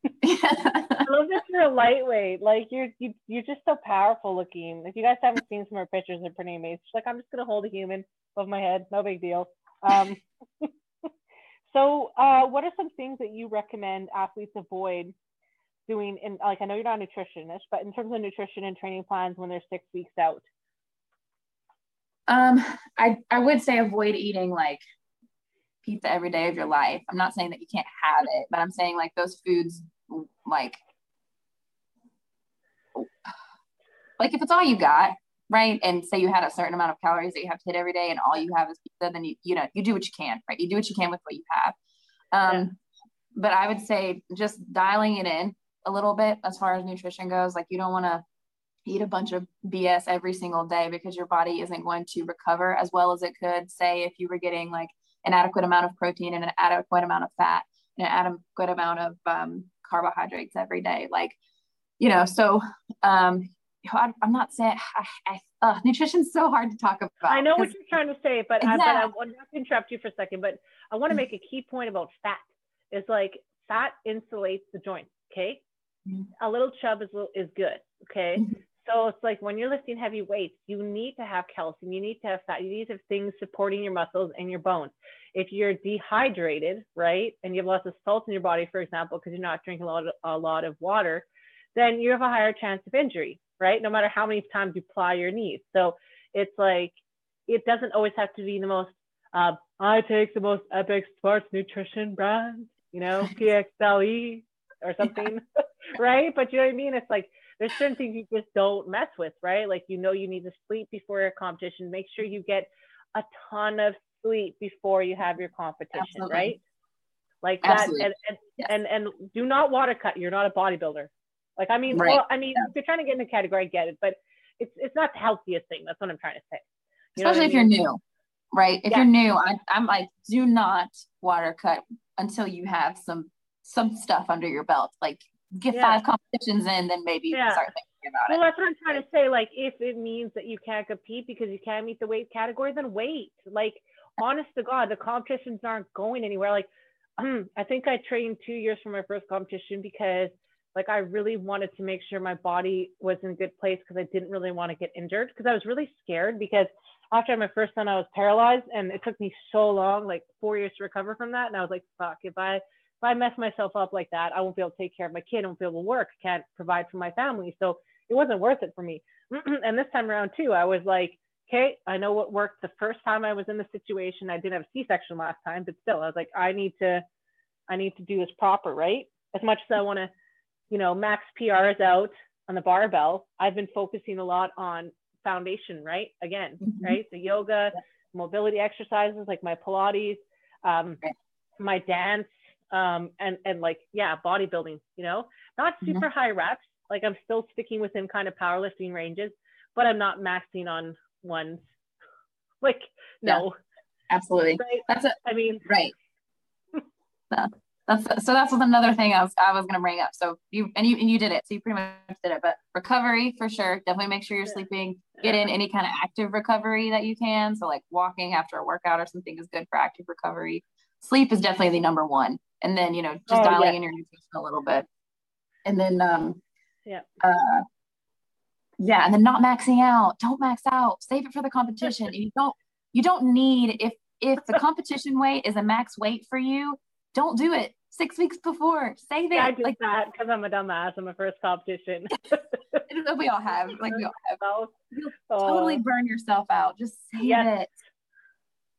(laughs) I love that you're a lightweight. Like you're you, you're just so powerful looking. If you guys haven't seen some of her pictures, they're pretty amazing. She's like, I'm just gonna hold a human above my head, no big deal. Um, (laughs) so, uh, what are some things that you recommend athletes avoid doing? In like, I know you're not a nutritionist, but in terms of nutrition and training plans when they're six weeks out. Um, I I would say avoid eating like pizza every day of your life. I'm not saying that you can't have it, but I'm saying like those foods, like, like if it's all you got, right? And say you had a certain amount of calories that you have to hit every day, and all you have is pizza, then you you know you do what you can, right? You do what you can with what you have. Um, yeah. But I would say just dialing it in a little bit as far as nutrition goes. Like you don't want to eat a bunch of BS every single day because your body isn't going to recover as well as it could. Say if you were getting like an adequate amount of protein and an adequate amount of fat and an adequate amount of um, carbohydrates every day. Like, you know, so um, I, am not saying I, I, uh, nutrition's so hard to talk about. I know what (laughs) you're trying to say, but, exactly. I, but I want to interrupt you for a second. But I want to make a key point about fat. Is like fat insulates the joints. Okay, mm-hmm. A little chub is is good. Okay, mm-hmm. so it's like when you're lifting heavy weights, you need to have calcium, you need to have fat, you need to have things supporting your muscles and your bones. If you're dehydrated, right, and you have lots of salt in your body, for example, because you're not drinking a lot of, a lot of water, then you have a higher chance of injury right? No matter how many times you ply your knees. So it's like, it doesn't always have to be the most, uh, I take the most epic sports nutrition brand, you know, (laughs) PXLE or something, (laughs) right? But you know what I mean? It's like, there's certain things you just don't mess with, right? Like, you know, you need to sleep before your competition. Make sure you get a ton of sleep before you have your competition, Absolutely. right? Like Absolutely. that, and and, yes. and and do not water cut. You're not a bodybuilder. Like, I mean, right. well, I mean, yeah. if you're trying to get in the category, I get it, but it's it's not the healthiest thing. That's what I'm trying to say. You Especially if mean? you're new, right? If yeah. you're new, I, I'm like, do not water cut until you have some some stuff under your belt. Like, get yeah. five competitions in, then maybe yeah. start thinking about well, it. Well, that's what I'm trying to say. Like, if it means that you can't compete because you can't meet the weight category, then wait. Like, honest to God, the competitions aren't going anywhere. Like, (clears throat) I think I trained two years for my first competition because like I really wanted to make sure my body was in a good place because I didn't really want to get injured because I was really scared because after my first son I was paralyzed and it took me so long, like four years to recover from that. And I was like, fuck, if I if I mess myself up like that, I won't be able to take care of my kid, I won't be able to work, can't provide for my family. So it wasn't worth it for me. (clears throat) and this time around too, I was like, okay, I know what worked the first time I was in the situation. I didn't have a C-section last time, but still, I was like, I need to, I need to do this proper, right? As much as I want to, you know, max PRs out on the barbell, I've been focusing a lot on foundation, right? Again, mm-hmm. right? The yoga, mobility exercises like my Pilates, um, my dance, um, and and like yeah, bodybuilding. You know, not super high reps. Like I'm still sticking within kind of powerlifting ranges, but I'm not maxing on ones. (laughs) Like no, absolutely. Right? That's a, I mean, right. (laughs) that's so that's another thing I was I was gonna bring up. So you and you and you did it. So you pretty much did it. But recovery for sure. Definitely make sure you're sleeping. Get in any kind of active recovery that you can. So like walking after a workout or something is good for active recovery. Sleep is definitely the number one. And then you know just oh, dialing yeah. in your nutrition a little bit. And then um yeah. Uh, yeah, and then not maxing out. Don't max out. Save it for the competition. you don't you don't need if if the competition (laughs) weight is a max weight for you, don't do it six weeks before. Save it. Yeah, I did like, that because I'm a dumbass i'm a first competition. (laughs) (laughs) we all have. Like we all have. You'll oh. totally burn yourself out. Just save yes. it.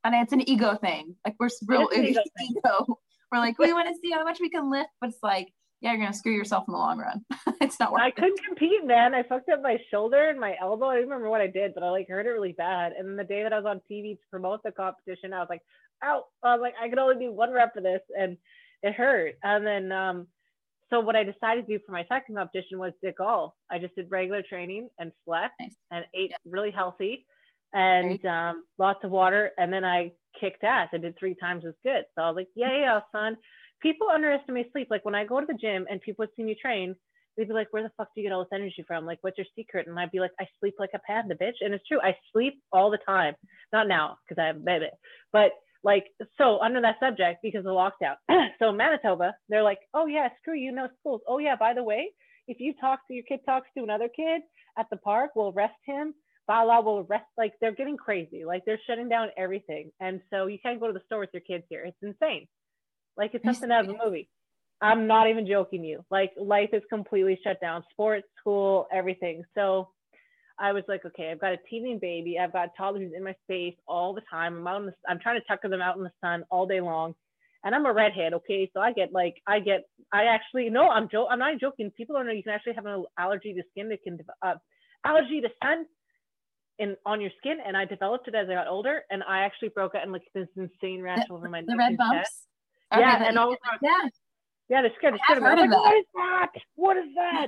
And it's an ego thing. Like we're real ego, ego. We're like, we want to see how much we can lift, but it's like yeah, you're gonna screw yourself in the long run. (laughs) it's not worth I couldn't compete, man. I fucked up my shoulder and my elbow. I don't remember what I did, but I like hurt it really bad. And then the day that I was on TV to promote the competition, I was like, ow. I was like, I can only do one rep for this, and it hurt. And then um, so what I decided to do for my second competition was dig all. I just did regular training and slept nice. and ate yeah. really healthy and um, lots of water. And then I kicked ass. I did three times as good. So I was like, yeah, yeah, son people underestimate sleep. Like when I go to the gym and people would see me train, they'd be like, "Where the fuck do you get all this energy from? Like, what's your secret?" And I'd be like, "I sleep like a panda, bitch." And it's true. I sleep all the time. Not now because I have a baby, but like so under that subject because of the lockdown. (clears throat) so Manitoba, they're like, "Oh yeah, screw you, no schools. Oh yeah, by the way, if you talk to your kid talks to another kid at the park, we'll arrest him." Bala will arrest like they're getting crazy like they're shutting down everything and so you can't go to the store with your kids here it's insane like it's something out of a movie. I'm not even joking you. Like life is completely shut down. Sports, school, everything. So I was like, okay, I've got a teething baby. I've got toddlers in my space all the time. I'm out in the, I'm trying to tucker them out in the sun all day long. And I'm a redhead, okay? So I get like, I get, I actually, no, I'm joking. I'm not joking. People don't know you can actually have an allergy to skin that can, uh, allergy to sun in on your skin. And I developed it as I got older. And I actually broke out in like this insane rash the, over my the red bumps. Okay, yeah, and all yeah, yeah, they're scared. They're scared. Like, what is that? What is that?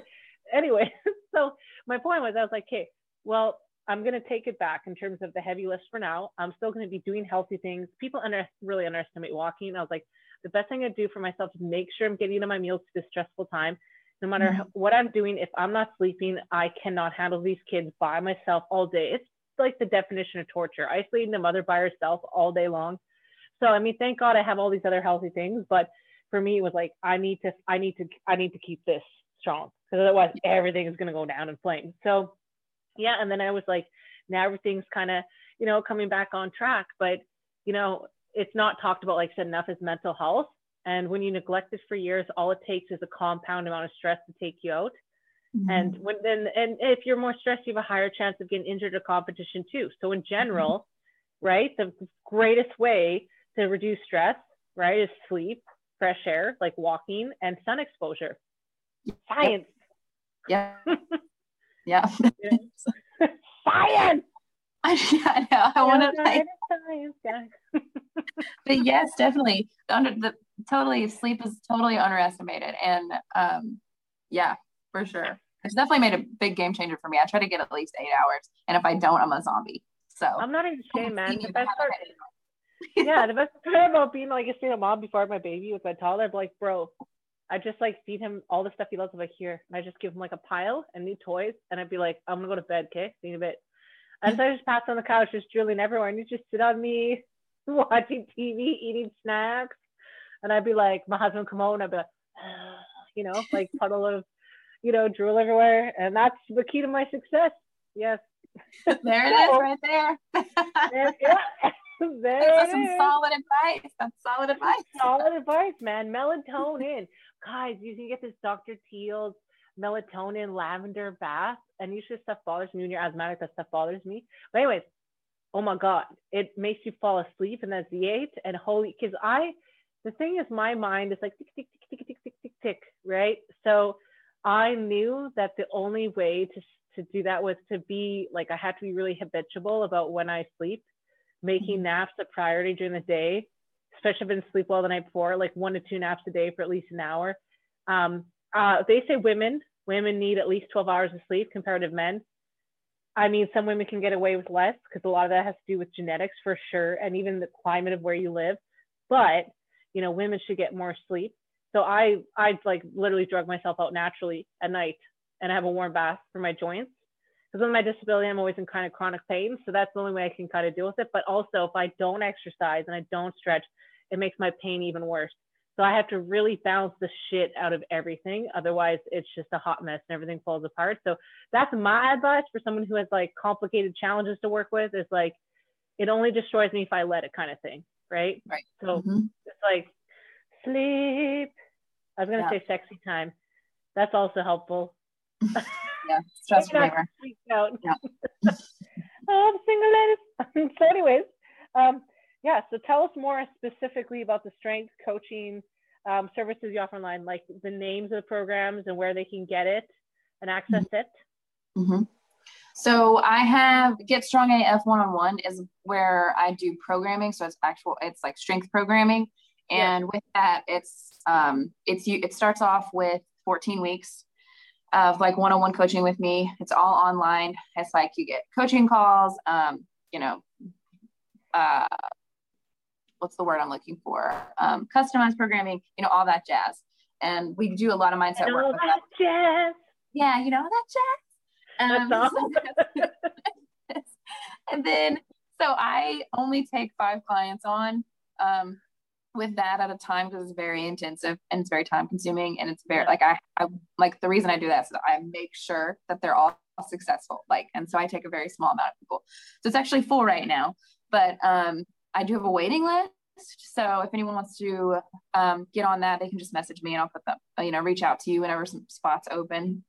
anyway, (laughs) so my point was, I was like, okay, well, I'm gonna take it back in terms of the heavy list for now. I'm still gonna be doing healthy things. People under, really underestimate walking. I was like, the best thing I do for myself is make sure I'm getting to my meals to this stressful time. No matter mm-hmm. what I'm doing, if I'm not sleeping, I cannot handle these kids by myself all day. It's like the definition of torture. Isolating the mother by herself all day long so I mean, thank God I have all these other healthy things, but for me it was like I need to I need to I need to keep this strong because otherwise everything is gonna go down in flames. So yeah, and then I was like, now everything's kind of you know coming back on track, but you know it's not talked about like I said enough is mental health. And when you neglect it for years, all it takes is a compound amount of stress to take you out. Mm-hmm. And when then and if you're more stressed, you have a higher chance of getting injured at competition too. So in general, mm-hmm. right, the greatest way to reduce stress, right, is sleep, fresh air, like walking, and sun exposure. Science. Yeah. Yeah. (laughs) Science. (laughs) I, yeah, I, I want to like, science, yeah. (laughs) but yes, definitely. Under the totally sleep is totally underestimated, and um, yeah, for sure. It's definitely made a big game changer for me. I try to get at least eight hours, and if I don't, I'm a zombie. So I'm not even ashamed, man. The best part, (laughs) yeah, the best (laughs) part about being like a stay-at-home mom before my baby with my toddler, I'm like, bro, I just like feed him all the stuff he loves. Like, here, and I just give him like a pile and new toys, and I'd be like, I'm gonna go to bed, okay? See you in a bit. And (laughs) so I just pass on the couch, just drilling everywhere, and you just sit on me, watching TV, eating snacks. And I'd be like, my husband come home and I'd be like, (sighs) you know, like puddle of, you know, drool everywhere. And that's the key to my success. Yes. (laughs) There it is right there. there, yeah. (laughs) (laughs) there That's some solid advice. That's solid advice. Solid advice, man. Melatonin. Guys, you can get this Dr. Teal's melatonin lavender bath. And usually stuff bothers me when you're asthmatic, that stuff bothers me. But anyways, oh my God, it makes you fall asleep and that's the eight. And holy, because I, the thing is, my mind is like tick, tick, tick, tick, tick, tick, tick, tick, right? So I knew that the only way to, to do that was to be like, I had to be really habitual about when I sleep, making mm-hmm. naps a priority during the day, especially if I didn't sleep well the night before, like one to two naps a day for at least an hour. Um, uh, they say women, women need at least 12 hours of sleep comparative men. I mean, some women can get away with less because a lot of that has to do with genetics for sure, and even the climate of where you live. But you know, women should get more sleep. So I I'd like literally drug myself out naturally at night and I have a warm bath for my joints. Because with my disability, I'm always in kind of chronic pain. So that's the only way I can kind of deal with it. But also, if I don't exercise and I don't stretch, it makes my pain even worse. So I have to really balance the shit out of everything. Otherwise, it's just a hot mess and everything falls apart. So that's my advice for someone who has like complicated challenges to work with is like, it only destroys me if I let it kind of thing. Right. Right. So mm-hmm. it's like sleep. I was going to yeah. say sexy time. That's also helpful. (laughs) yeah. Stress reliever. Out. Yeah. (laughs) oh, single ladies. (laughs) so anyways, um, yeah, so tell us more specifically about the strength coaching um, services you offer online, like the names of the programs and where they can get it and access mm-hmm. it. Mm-hmm. So I have Get Strong AF one on one is where I do programming. So it's actual, it's like strength programming, and with that, it's um, it's you. It starts off with 14 weeks of like one on one coaching with me. It's all online. It's like you get coaching calls. Um, you know, uh, what's the word I'm looking for? Um, customized programming, you know, all that jazz. And we do a lot of mindset work. That jazz. Yeah, you know that jazz. Um, (laughs) and then, so I only take five clients on um, with that at a time because it's very intensive and it's very time consuming and it's very like I, I like the reason I do that is that I make sure that they're all successful. Like, and so I take a very small amount of people. So it's actually full right now, but um, I do have a waiting list. So if anyone wants to um, get on that, they can just message me and I'll put them, you know, reach out to you whenever some spots open.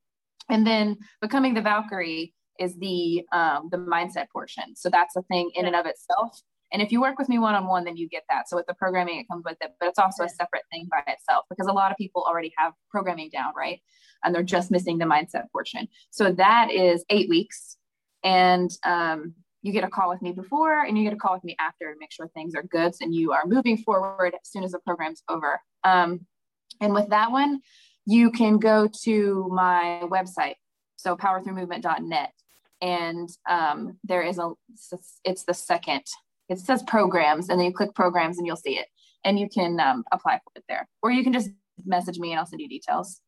And then becoming the Valkyrie is the um, the mindset portion. So that's a thing in and of itself. And if you work with me one on one, then you get that. So with the programming, it comes with it, but it's also a separate thing by itself because a lot of people already have programming down, right? And they're just missing the mindset portion. So that is eight weeks. And um, you get a call with me before and you get a call with me after to make sure things are good and you are moving forward as soon as the program's over. Um, and with that one, you can go to my website, so powerthroughmovement.net. And um, there is a, it's the second, it says programs, and then you click programs and you'll see it. And you can um, apply for it there. Or you can just message me and I'll send you details.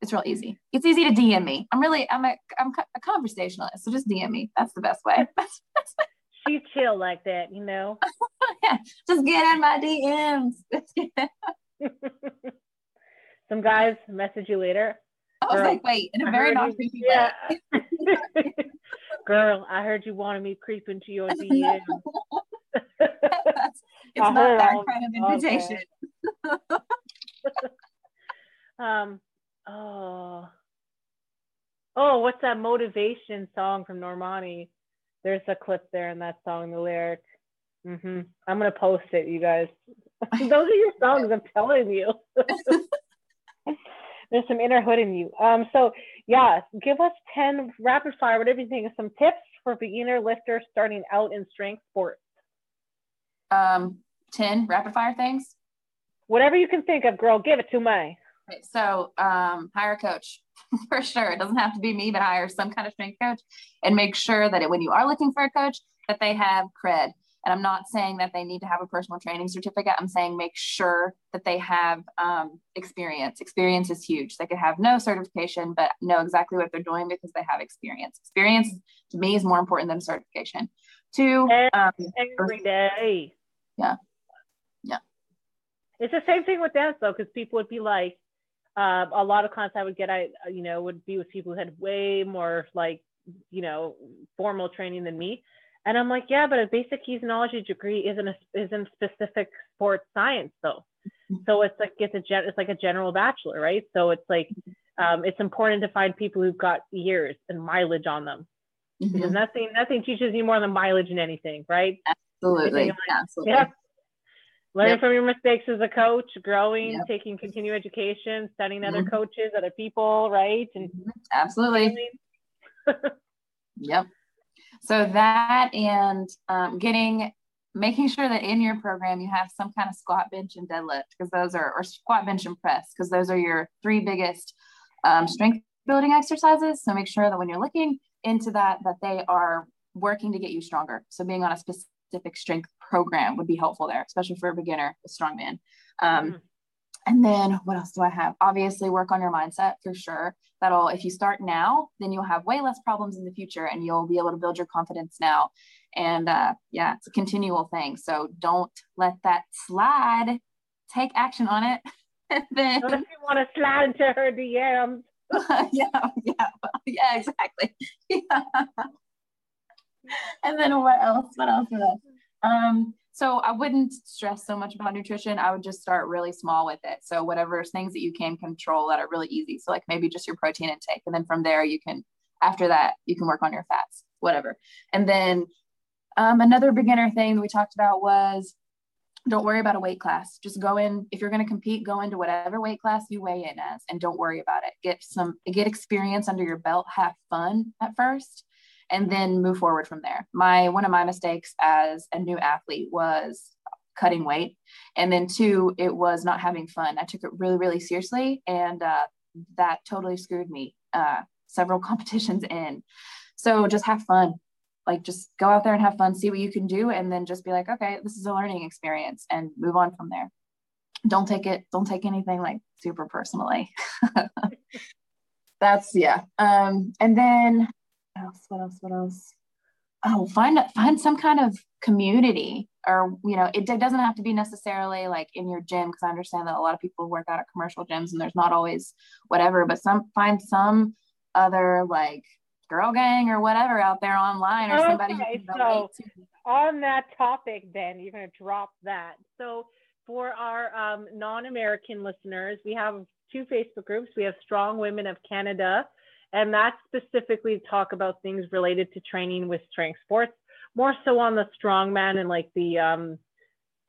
It's real easy. It's easy to DM me. I'm really, I'm a, I'm a conversationalist. So just DM me. That's the best way. (laughs) She chill like that, you know? (laughs) yeah, just get in my DMs. (laughs) Some guys message you later. I was Girl, like, wait, in a very non creepy (laughs) yeah. way. (laughs) Girl, I heard you wanted me creeping to your (laughs) DMs. it's I not that kind of invitation. Okay. um, Oh. Oh, what's that motivation song from Normani? There's a clip there in that song, the lyric. Mm-hmm. I'm gonna post it, you guys. Those are your songs. I'm telling you. There's some inner hood in you. Um. So yeah, give us ten rapid fire, whatever you think, some tips for beginner lifters starting out in strength sports. Um, ten rapid fire things. Whatever you can think of, girl. Give it to me. So um, hire a coach (laughs) for sure. It doesn't have to be me, but hire some kind of strength coach and make sure that it, when you are looking for a coach, that they have cred. And I'm not saying that they need to have a personal training certificate. I'm saying make sure that they have um, experience. Experience is huge. They could have no certification, but know exactly what they're doing because they have experience. Experience to me is more important than certification. Two, um, every day. Yeah. Yeah. It's the same thing with dance though, because people would be like, uh, a lot of clients I would get, I you know, would be with people who had way more like, you know, formal training than me. And I'm like, yeah, but a basic kinesiology degree isn't a isn't specific sports science though. Mm-hmm. So it's like it's a gen, it's like a general bachelor, right? So it's like um, it's important to find people who've got years and mileage on them. Mm-hmm. Because nothing nothing teaches you more than mileage in anything, right? Absolutely. Like, Absolutely. Yeah. Learning yep. from your mistakes as a coach, growing, yep. taking continuing education, studying mm-hmm. other coaches, other people, right? And mm-hmm. absolutely. (laughs) yep. So that and um, getting making sure that in your program you have some kind of squat bench and deadlift because those are or squat bench and press because those are your three biggest um, strength building exercises. So make sure that when you're looking into that that they are working to get you stronger. So being on a specific strength program would be helpful there especially for a beginner a strongman. Um, mm-hmm. And then what else do I have? Obviously, work on your mindset for sure. That'll, if you start now, then you'll have way less problems in the future and you'll be able to build your confidence now. And uh, yeah, it's a continual thing. So don't let that slide. Take action on it. (laughs) and then, what if you want to slide into her DMs? (laughs) (laughs) yeah, yeah, yeah, exactly. Yeah. and then what else? What else? What else? Um, so I wouldn't stress so much about nutrition. I would just start really small with it. So whatever things that you can control that are really easy. So like maybe just your protein intake. And then from there you can after that you can work on your fats, whatever. And then um, another beginner thing that we talked about was don't worry about a weight class. Just go in if you're going to compete, go into whatever weight class you weigh in as and don't worry about it. Get some get experience under your belt, have fun at first and then move forward from there. My one of my mistakes as a new athlete was cutting weight, and then two, it was not having fun. I took it really, really seriously, and uh, that totally screwed me. Uh, several (laughs) competitions in, so just have fun. Like just go out there and have fun, see what you can do, and then just be like, okay, this is a learning experience, and move on from there. Don't take it. Don't take anything like super personally. (laughs) That's yeah. Um, and then else? What else? What else? Oh, find find some kind of community, or you know, it, doesn't have to be necessarily like in your gym because I understand that a lot of people work out at commercial gyms and there's not always whatever, but some find some other like girl gang or whatever out there online or okay, somebody so on that topic then you're going to drop that so for our um, non-american listeners we have two facebook groups we have strong women of canada and that's specifically talk about things related to training with strength sports, more so on the strongman and like the um,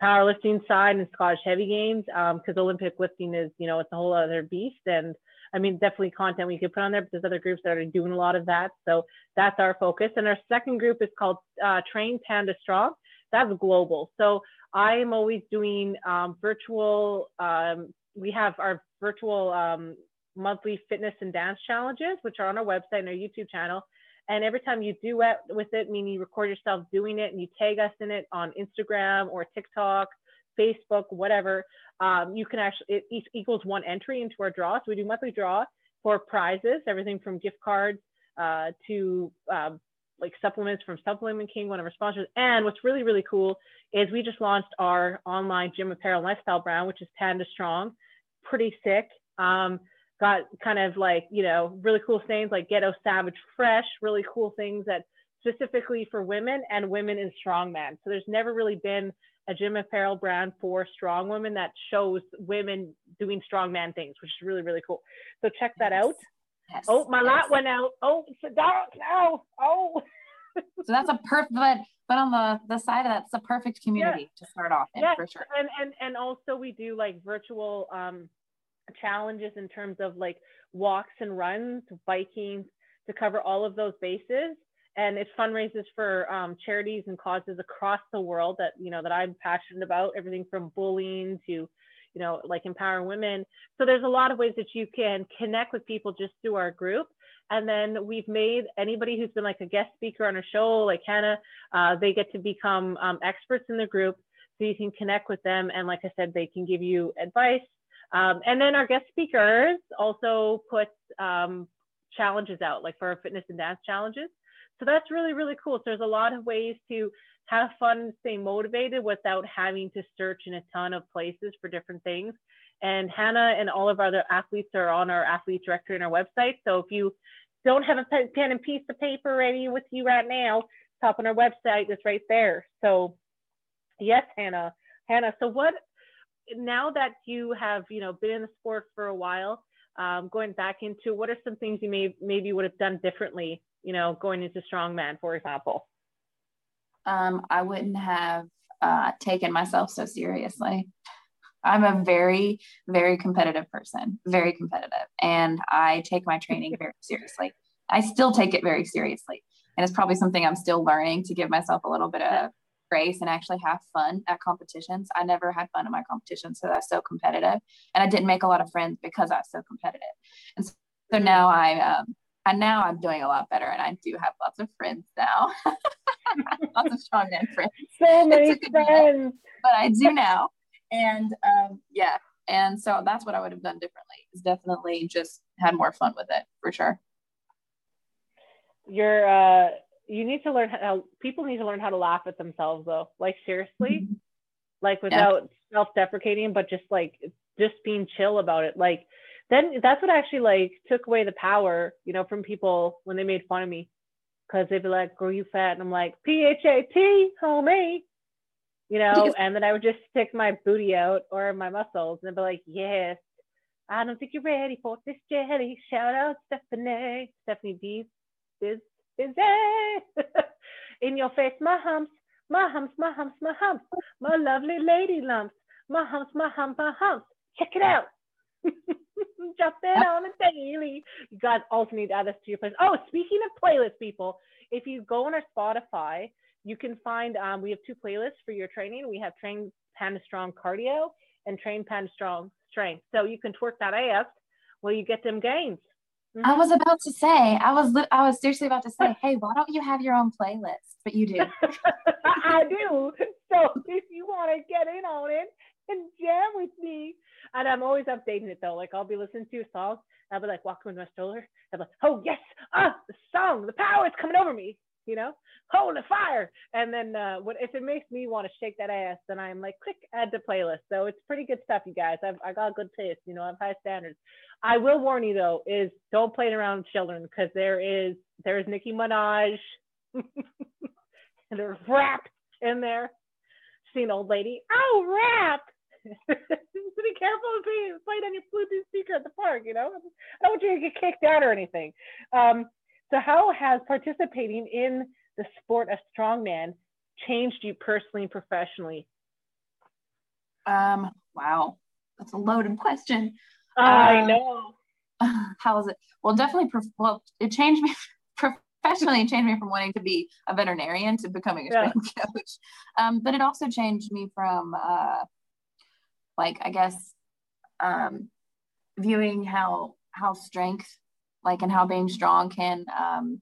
powerlifting side and Scottish heavy games, because um, Olympic lifting is, you know, it's a whole other beast. And I mean, definitely content we could put on there, but there's other groups that are doing a lot of that. So that's our focus. And our second group is called uh, Train Panda Strong. That's global. So I am always doing um, virtual. Um, we have our virtual um, monthly fitness and dance challenges, which are on our website and our YouTube channel. And every time you do it with it, meaning you record yourself doing it and you tag us in it on Instagram or TikTok, Facebook, whatever, um, you can actually, it equals one entry into our draw. So we do monthly draw for prizes, everything from gift cards uh, to um, like supplements from Supplement King, one of our sponsors. And what's really, really cool is we just launched our online gym apparel lifestyle brand, which is Panda Strong. Pretty sick. Um, got kind of like, you know, really cool things like Ghetto Savage Fresh, really cool things that specifically for women and women in strongman. So there's never really been a gym apparel brand for strong women that shows women doing strongman things, which is really, really cool. So check that out. Yes. Oh, my yes. light went out. Oh, it's dark now. Oh. so that's a perfect, but, but on the, the side of that, it's a perfect community yeah. to start off in yes. for sure. And, and, and also we do like virtual, um, challenges in terms of like walks and runs, biking to cover all of those bases. And it fundraises for um, charities and causes across the world that you know that I'm passionate about. Everything from bullying to, you know, like empowering women. So there's a lot of ways that you can connect with people just through our group. And then we've made anybody who's been like a guest speaker on our show, like Hannah, uh, they get to become um, experts in the group. So you can connect with them. And like I said, they can give you advice um, and then our guest speakers also put um, challenges out, like for our fitness and dance challenges. So that's really, really cool. So there's a lot of ways to have fun, stay motivated without having to search in a ton of places for different things. And Hannah and all of our other athletes are on our athlete directory on our website. So if you don't have a pen and piece of paper ready with you right now, top on our website is right there. So yes, Hannah. Hannah, so what now that you have, you know, been in the sport for a while, um, going back into what are some things you may maybe would have done differently, you know, going into strongman, for example? Um, I wouldn't have uh, taken myself so seriously. I'm a very, very competitive person, very competitive, and I take my training very seriously. I still take it very seriously, and it's probably something I'm still learning to give myself a little bit of grace and actually have fun at competitions. I never had fun in my competitions because I was so competitive, and I didn't make a lot of friends because I was so competitive. And so now I, um, and now I'm doing a lot better, and I do have lots of friends now, (laughs) lots of strong men friends. (laughs) So many friends, but I do now, (laughs) and um, yeah, and so that's what I would have done differently. Is definitely just had more fun with it for sure. You're uh you need to learn how people need to learn how to laugh at themselves though. Like seriously? Mm-hmm. like without yeah. self-deprecating but just like just being chill about it. Like then that's what actually like took away the power you know from people when they made fun of me. Because they'd be like girl you fat. And i'm like p-h-a-t homie. You know and then i would just stick my booty out or my muscles and they'd be like yes i don't think you're ready for this jelly shout out stephanie stephanie b biz busy. (laughs) In your face, my humps, my humps, my humps, my humps, my lovely lady lumps, my humps, my hump, my humps. Check it out. (laughs) Jump in on a daily. You guys also need to add this to your playlist. Oh, speaking of playlists, people, if you go on our Spotify, you can find um, we have two playlists for your training. We have Train Panda Strong Cardio and Train Panda Strong Strength. So you can twerk that ass while you get them gains. Mm-hmm. I was about to say, I was I was seriously about to say, (laughs) hey, why don't you have your own playlist? But you do. (laughs) I do. So if you want to get in on it and jam with me, and I'm always updating it though. Like I'll be listening to a song, I'll be like walking with my stroller, I'll be like, oh yes, ah, the song, the power is coming over me you know, the fire. And then uh, what if it makes me want to shake that ass, then I'm like, click add to playlist. So it's pretty good stuff, you guys. I've I got good taste, you know, I have high standards. I will warn you though, is don't play it around with children because there is there is Nicki Minaj (laughs) and there's rap in there. See an old lady, oh rap. (laughs) be careful of being played on your Bluetooth speaker at the park, you know. I don't want you to get kicked out or anything. Um, so, how has participating in the sport of strongman changed you personally and professionally? Um, wow, that's a loaded question. I um, know. (laughs) How is it? Well, definitely. well, it changed me (laughs) professionally. It changed me from wanting to be a veterinarian to becoming a strength (laughs) coach. Um, but it also changed me from, uh, like, I guess, um, viewing how how strength like and how being strong can um,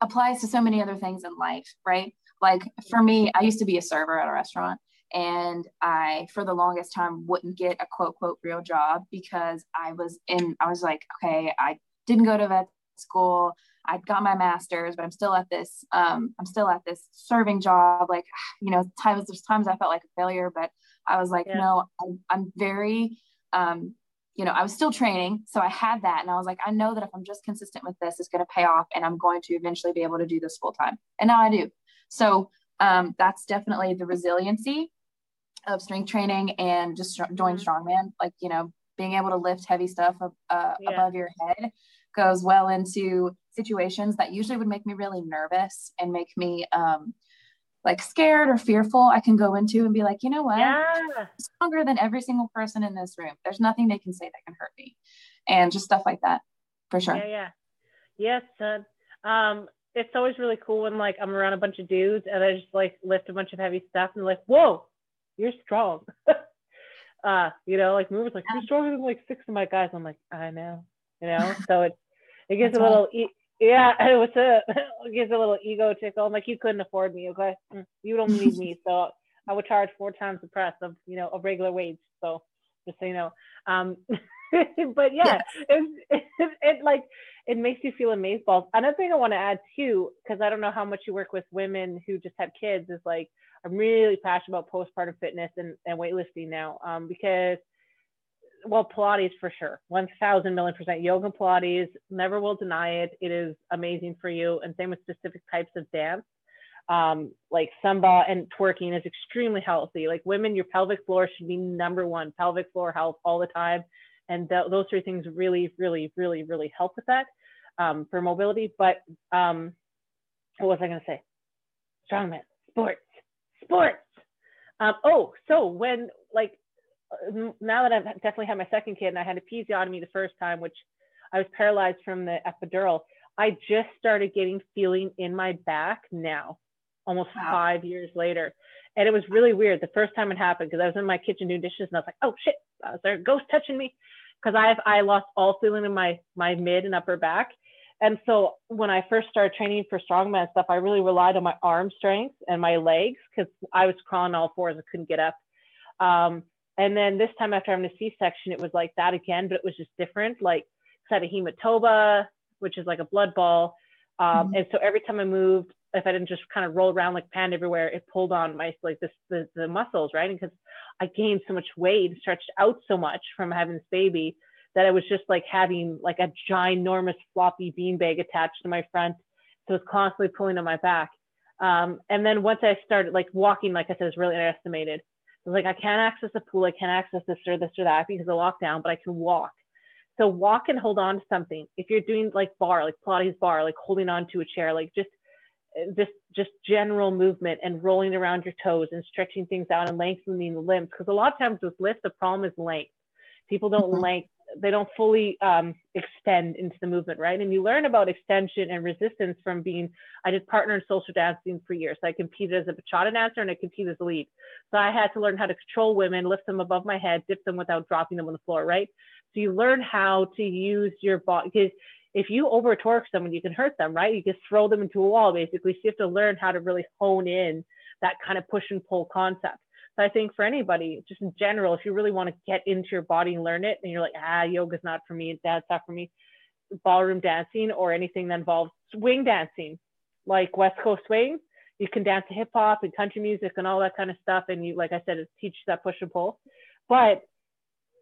applies to so many other things in life, right? Like for me, I used to be a server at a restaurant and I, for the longest time, wouldn't get a quote, quote, real job because I was in, I was like, okay, I didn't go to vet school. I got my master's, but I'm still at this, um, I'm still at this serving job. Like, (sighs) you know, times, there's times I felt like a failure, but I was like, yeah. no, I'm, I'm very, um, you know, I was still training. So I had that. And I was like, I know that if I'm just consistent with this, it's going to pay off and I'm going to eventually be able to do this full time. And now I do. So um, that's definitely the resiliency of strength training and just doing mm-hmm. strongman. Like, you know, being able to lift heavy stuff uh, yeah. above your head goes well into situations that usually would make me really nervous and make me um, like scared or fearful, I can go into and be like, you know what? Yeah. I'm stronger than every single person in this room. There's nothing they can say that can hurt me. And just stuff like that for sure. Yeah, yeah. Yes, son. Um, it's always really cool when like I'm around a bunch of dudes and I just like lift a bunch of heavy stuff and like, whoa, you're strong. (laughs) uh, you know, like movers like you're stronger than like six of my guys. I'm like, I know, you know. (laughs) So it it gives That's a little right. Yeah, (laughs) it was a it gives a little ego tickle. I'm like, you couldn't afford me, okay? Mm, you don't need me, (laughs) so I would charge four times the price of you know a regular wage. So just so you know, um, (laughs) but yeah, it, it, it, like it makes you feel amazed balls. Another thing I want to add too, because I don't know how much you work with women who just have kids, is like I'm really passionate about postpartum fitness and, and weightlifting now. Um, because well, Pilates for sure, 1000 million percent. Yoga Pilates, never will deny it. It is amazing for you. And same with specific types of dance. Um, like Zumba and twerking is extremely healthy. Like women, your pelvic floor should be number one, pelvic floor health all the time. And th- those three things really, really, really, really help with that um, for mobility. But um, what was I going to say? Strongman, sports, sports. Um, oh, so when like now that I've definitely had my second kid and I had a episiotomy the first time, which I was paralyzed from the epidural, I just started getting feeling in my back now, almost wow. five years later. And it was really weird the first time it happened because I was in my kitchen doing dishes and I was like, oh shit, uh, is there a ghost touching me? Because I've I lost all feeling in my my mid and upper back. And so when I first started training for strongman stuff, I really relied on my arm strength and my legs because I was crawling all fours and couldn't get up. Um, and then this time after having a C-section, it was like that again, but it was just different. Like set a hematoma, which is like a blood ball. Um, mm-hmm. And so every time I moved, if I didn't just kind of roll around like pan everywhere, it pulled on my like this the, the muscles, right? Because I gained so much weight, stretched out so much from having this baby that I was just like having like a ginormous floppy beanbag attached to my front. So it was constantly pulling on my back. Um, and then once I started like walking, like I said, it was really underestimated like, I can't access a pool, I can't access this or this or that because of lockdown, but I can walk. So walk and hold on to something. If you're doing like bar, like Pilates bar, like holding on to a chair, like just this just general movement and rolling around your toes and stretching things out and lengthening the limbs. Because a lot of times with lifts, the problem is length. People don't mm-hmm. length they don't fully um, extend into the movement, right? And you learn about extension and resistance from being, I did partner in social dancing for years. So I competed as a bachata dancer and I competed as a lead. So I had to learn how to control women, lift them above my head, dip them without dropping them on the floor, right? So you learn how to use your body because if you over torque someone, you can hurt them, right? You just throw them into a wall basically. So you have to learn how to really hone in that kind of push and pull concept. So I think for anybody, just in general, if you really want to get into your body and learn it, and you're like, ah, yoga's not for me, that's not for me, ballroom dancing or anything that involves swing dancing, like West Coast swing, you can dance to hip hop and country music and all that kind of stuff. And you, like I said, it teaches that push and pull. But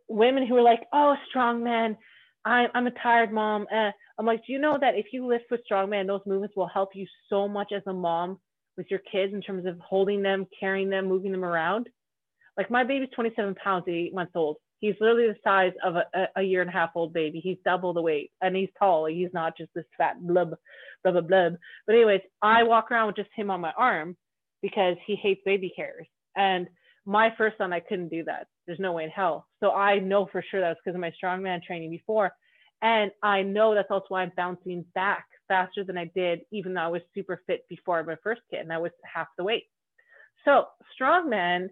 women who are like, oh, strong man, I'm, I'm a tired mom. Eh. I'm like, do you know that if you lift with strongman, those movements will help you so much as a mom with your kids in terms of holding them, carrying them, moving them around. Like my baby's 27 pounds, eight months old. He's literally the size of a, a year and a half old baby. He's double the weight and he's tall. He's not just this fat blub, blub, blub, blub. But anyways, I walk around with just him on my arm because he hates baby carriers. And my first son, I couldn't do that. There's no way in hell. So I know for sure that's because of my strongman training before. And I know that's also why I'm bouncing back faster than I did, even though I was super fit before my first kid and I was half the weight. So, strongman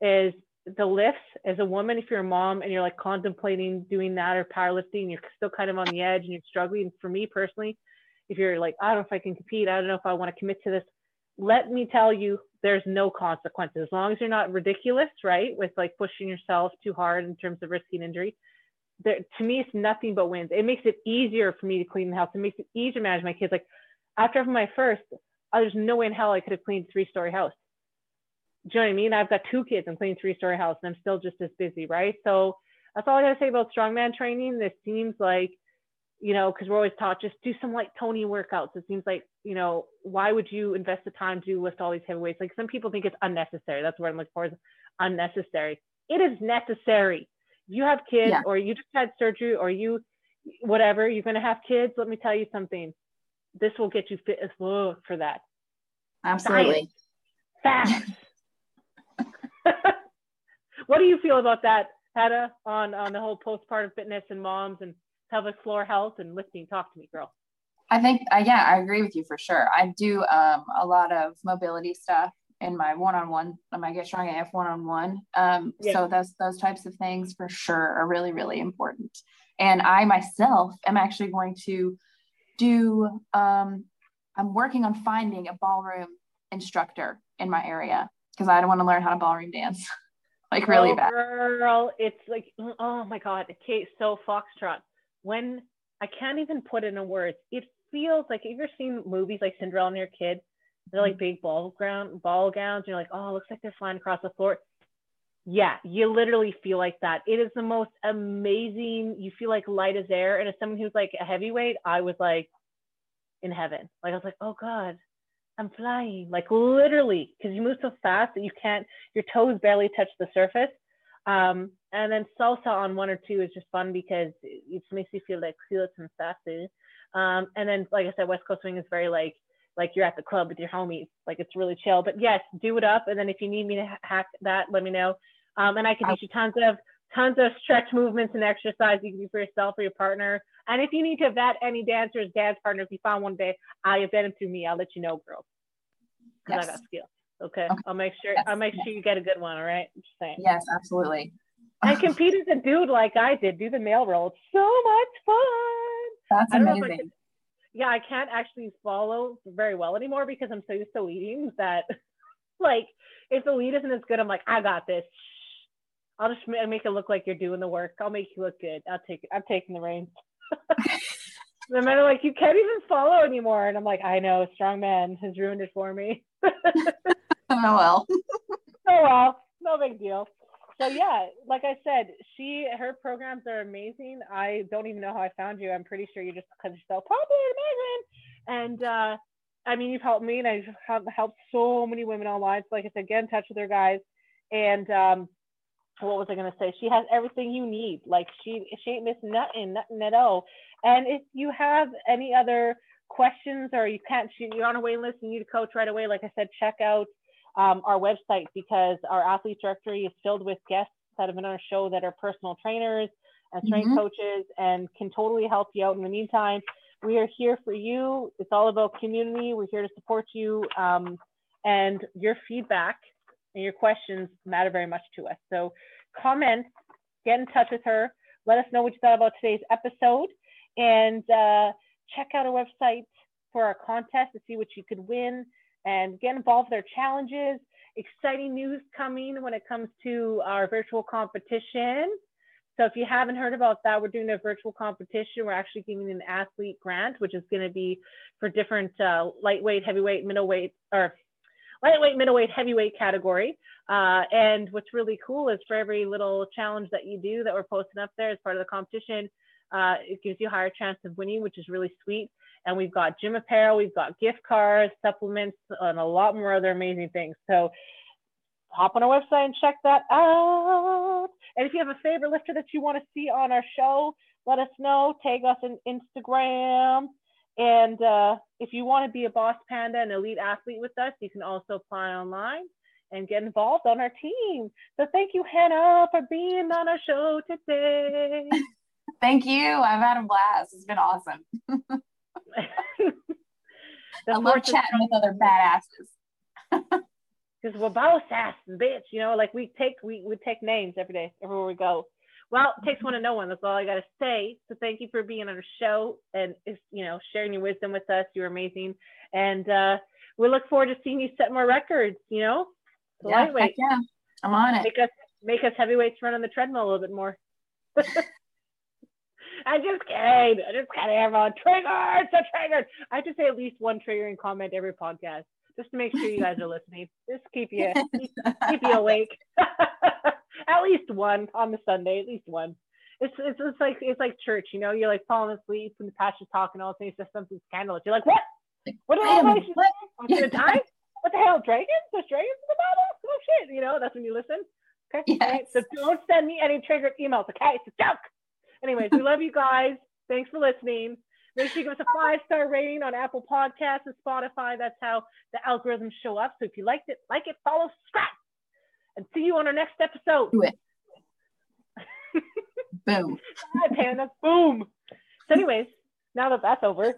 is the lifts as a woman. If you're a mom and you're like contemplating doing that or powerlifting, you're still kind of on the edge and you're struggling. For me personally, if you're like, I don't know if I can compete, I don't know if I want to commit to this, let me tell you, there's no consequences. As long as you're not ridiculous, right? With like pushing yourself too hard in terms of risking injury, there, to me, it's nothing but wins. It makes it easier for me to clean the house. It makes it easier to manage my kids. Like after my first, uh, there's no way in hell I could have cleaned three story house. Do you know what I mean? I've got two kids I'm cleaning three story house and I'm still just as busy, right? So that's all I gotta say about strongman training. This seems like, you know, because we're always taught just do some like Tony workouts. It seems like, you know, why would you invest the time to lift all these heavy weights? Like some people think it's unnecessary. That's what I'm looking for is unnecessary. It is necessary you have kids yeah. or you just had surgery or you whatever you're going to have kids let me tell you something. This will get you fit as well for that. Absolutely. Fast (laughs) (laughs) what do you feel about that Hedda, on on the whole postpartum fitness and moms and pelvic floor health and lifting? Talk to me girl. I think uh, yeah i agree with you for sure. I do um, a lot of mobility stuff in my one-on-one my get strong af one-on-one um, yeah. so those those types of things for sure are really really important and i myself am actually going to do um, i'm working on finding a ballroom instructor in my area because i don't want to learn how to ballroom dance (laughs) like really oh, bad. Girl, it's like oh my god, okay, so Foxtrot. When I can't even put it in words, it feels like if you're seeing movies like Cinderella and your kid, they're like big ball ground ball gowns. You're like, oh, looks like they're flying across the floor. Yeah, you literally feel like that. It is the most amazing. You feel like light as air. And as someone who's like a heavyweight, I was like in heaven. Like I was like, oh god, I'm flying. Like literally, because you move so fast that you can't. Your toes barely touch the surface. Um, and then salsa on one or two is just fun because it, it makes you feel like cute and sassy. Um, and then, like I said, West Coast Swing is very like like you're at the club with your homies. Like it's really chill. But yes, do it up. And then if you need me to hack that, let me know. Um, and I can teach you tons of tons of stretch movements and exercise you can do for yourself or your partner. And if you need to vet any dancers, dance partner, if you found one day, I'll vet them through me. I'll let you know, girls. Because yes. I got skills. Okay? okay. I'll make sure yes. I'll make sure you get a good one. All right. Just saying. Yes, absolutely. and compete as a dude like I did. Do the male role. It's so much fun. That's amazing yeah, I can't actually follow very well anymore because I'm so used to leading that, (laughs) like, if the lead isn't as good, I'm like, I got this. I'll just make it look like you're doing the work. I'll make you look good. I'll take it. I'm taking the reins. the men are like, you can't even follow anymore, and I'm like, I know, strong man has ruined it for me. (laughs) (laughs) oh well. oh well, no big deal so yeah, like I said, she her programs are amazing. I don't even know how I found you. I'm pretty sure you just because you're so popular, amazing. And uh, I mean, you've helped me, and I've helped so many women online. So like I said, get in touch with her guys. And um, what was I gonna say? She has everything you need. Like she she ain't missing nothing, nothing at all. And if you have any other questions or you can't, you're on a waiting list, and you need a coach right away. Like I said, check out um, our website because our athlete directory is filled with guests that have been on our show that are personal trainers and strength mm-hmm. coaches and can totally help you out. In the meantime, we are here for you. It's all about community. We're here to support you. Um, and your feedback and your questions matter very much to us. So comment, get in touch with her. Let us know what you thought about today's episode and uh, check out our website for our contest to see what you could win and get involved with their challenges. Exciting news coming when it comes to our virtual competition. So if you haven't heard about that, we're doing a virtual competition. We're actually giving an athlete grant, which is going to be for different uh, lightweight, heavyweight, middleweight, or lightweight, middleweight, heavyweight category. Uh, and what's really cool is for every little challenge that you do that we're posting up there as part of the competition, uh, it gives you a higher chance of winning, which is really sweet. And we've got gym apparel, we've got gift cards, supplements, and a lot more other amazing things. So hop on our website and check that out. And if you have a favorite lifter that you want to see on our show, let us know. Tag us on Instagram. And uh, if you want to be a boss panda and elite athlete with us, you can also apply online and get involved on our team. So thank you, Hannah, for being on our show today. (laughs) thank you. I've had a blast. It's been awesome. (laughs) I love chatting with other badasses. (laughs) Because we're both ass bitch, you know, like we take we, we take names every day, everywhere we go. Well, it takes one to know one. That's all I gotta say. So thank you for being on our show and you know sharing your wisdom with us. You're amazing, and uh, we look forward to seeing you set more records. You know, yeah, lightweight. Yeah, I'm on it. Make us make us heavyweights run on the treadmill a little bit more. (laughs) I'm just kidding. I just kidding, everyone. Triggered, so triggered. I have to say at least one triggering comment every podcast just to make sure you guys are listening. Just keep you (laughs) keep, keep you awake. (laughs) at least one on the Sunday. At least one. It's, it's it's like it's like church, you know. You're like falling asleep and the pastor's talking all things. Just something scandalous. You're like, what? What are all these? I'm gonna die. What the hell? Dragons? There's dragons in the Bible? Oh shit! You know that's when you listen. Okay. Yes. Right? So don't send me any triggered emails. Okay, it's a joke. Anyways, we love you guys. Thanks for listening. Make sure you give us a five star rating on Apple Podcasts and Spotify. That's how the algorithms show up. So if you liked it, like it, follow, subscribe, and see you on our next episode. Do it. (laughs) Boom. Hi, Panda. Boom. So, anyways, now that that's over,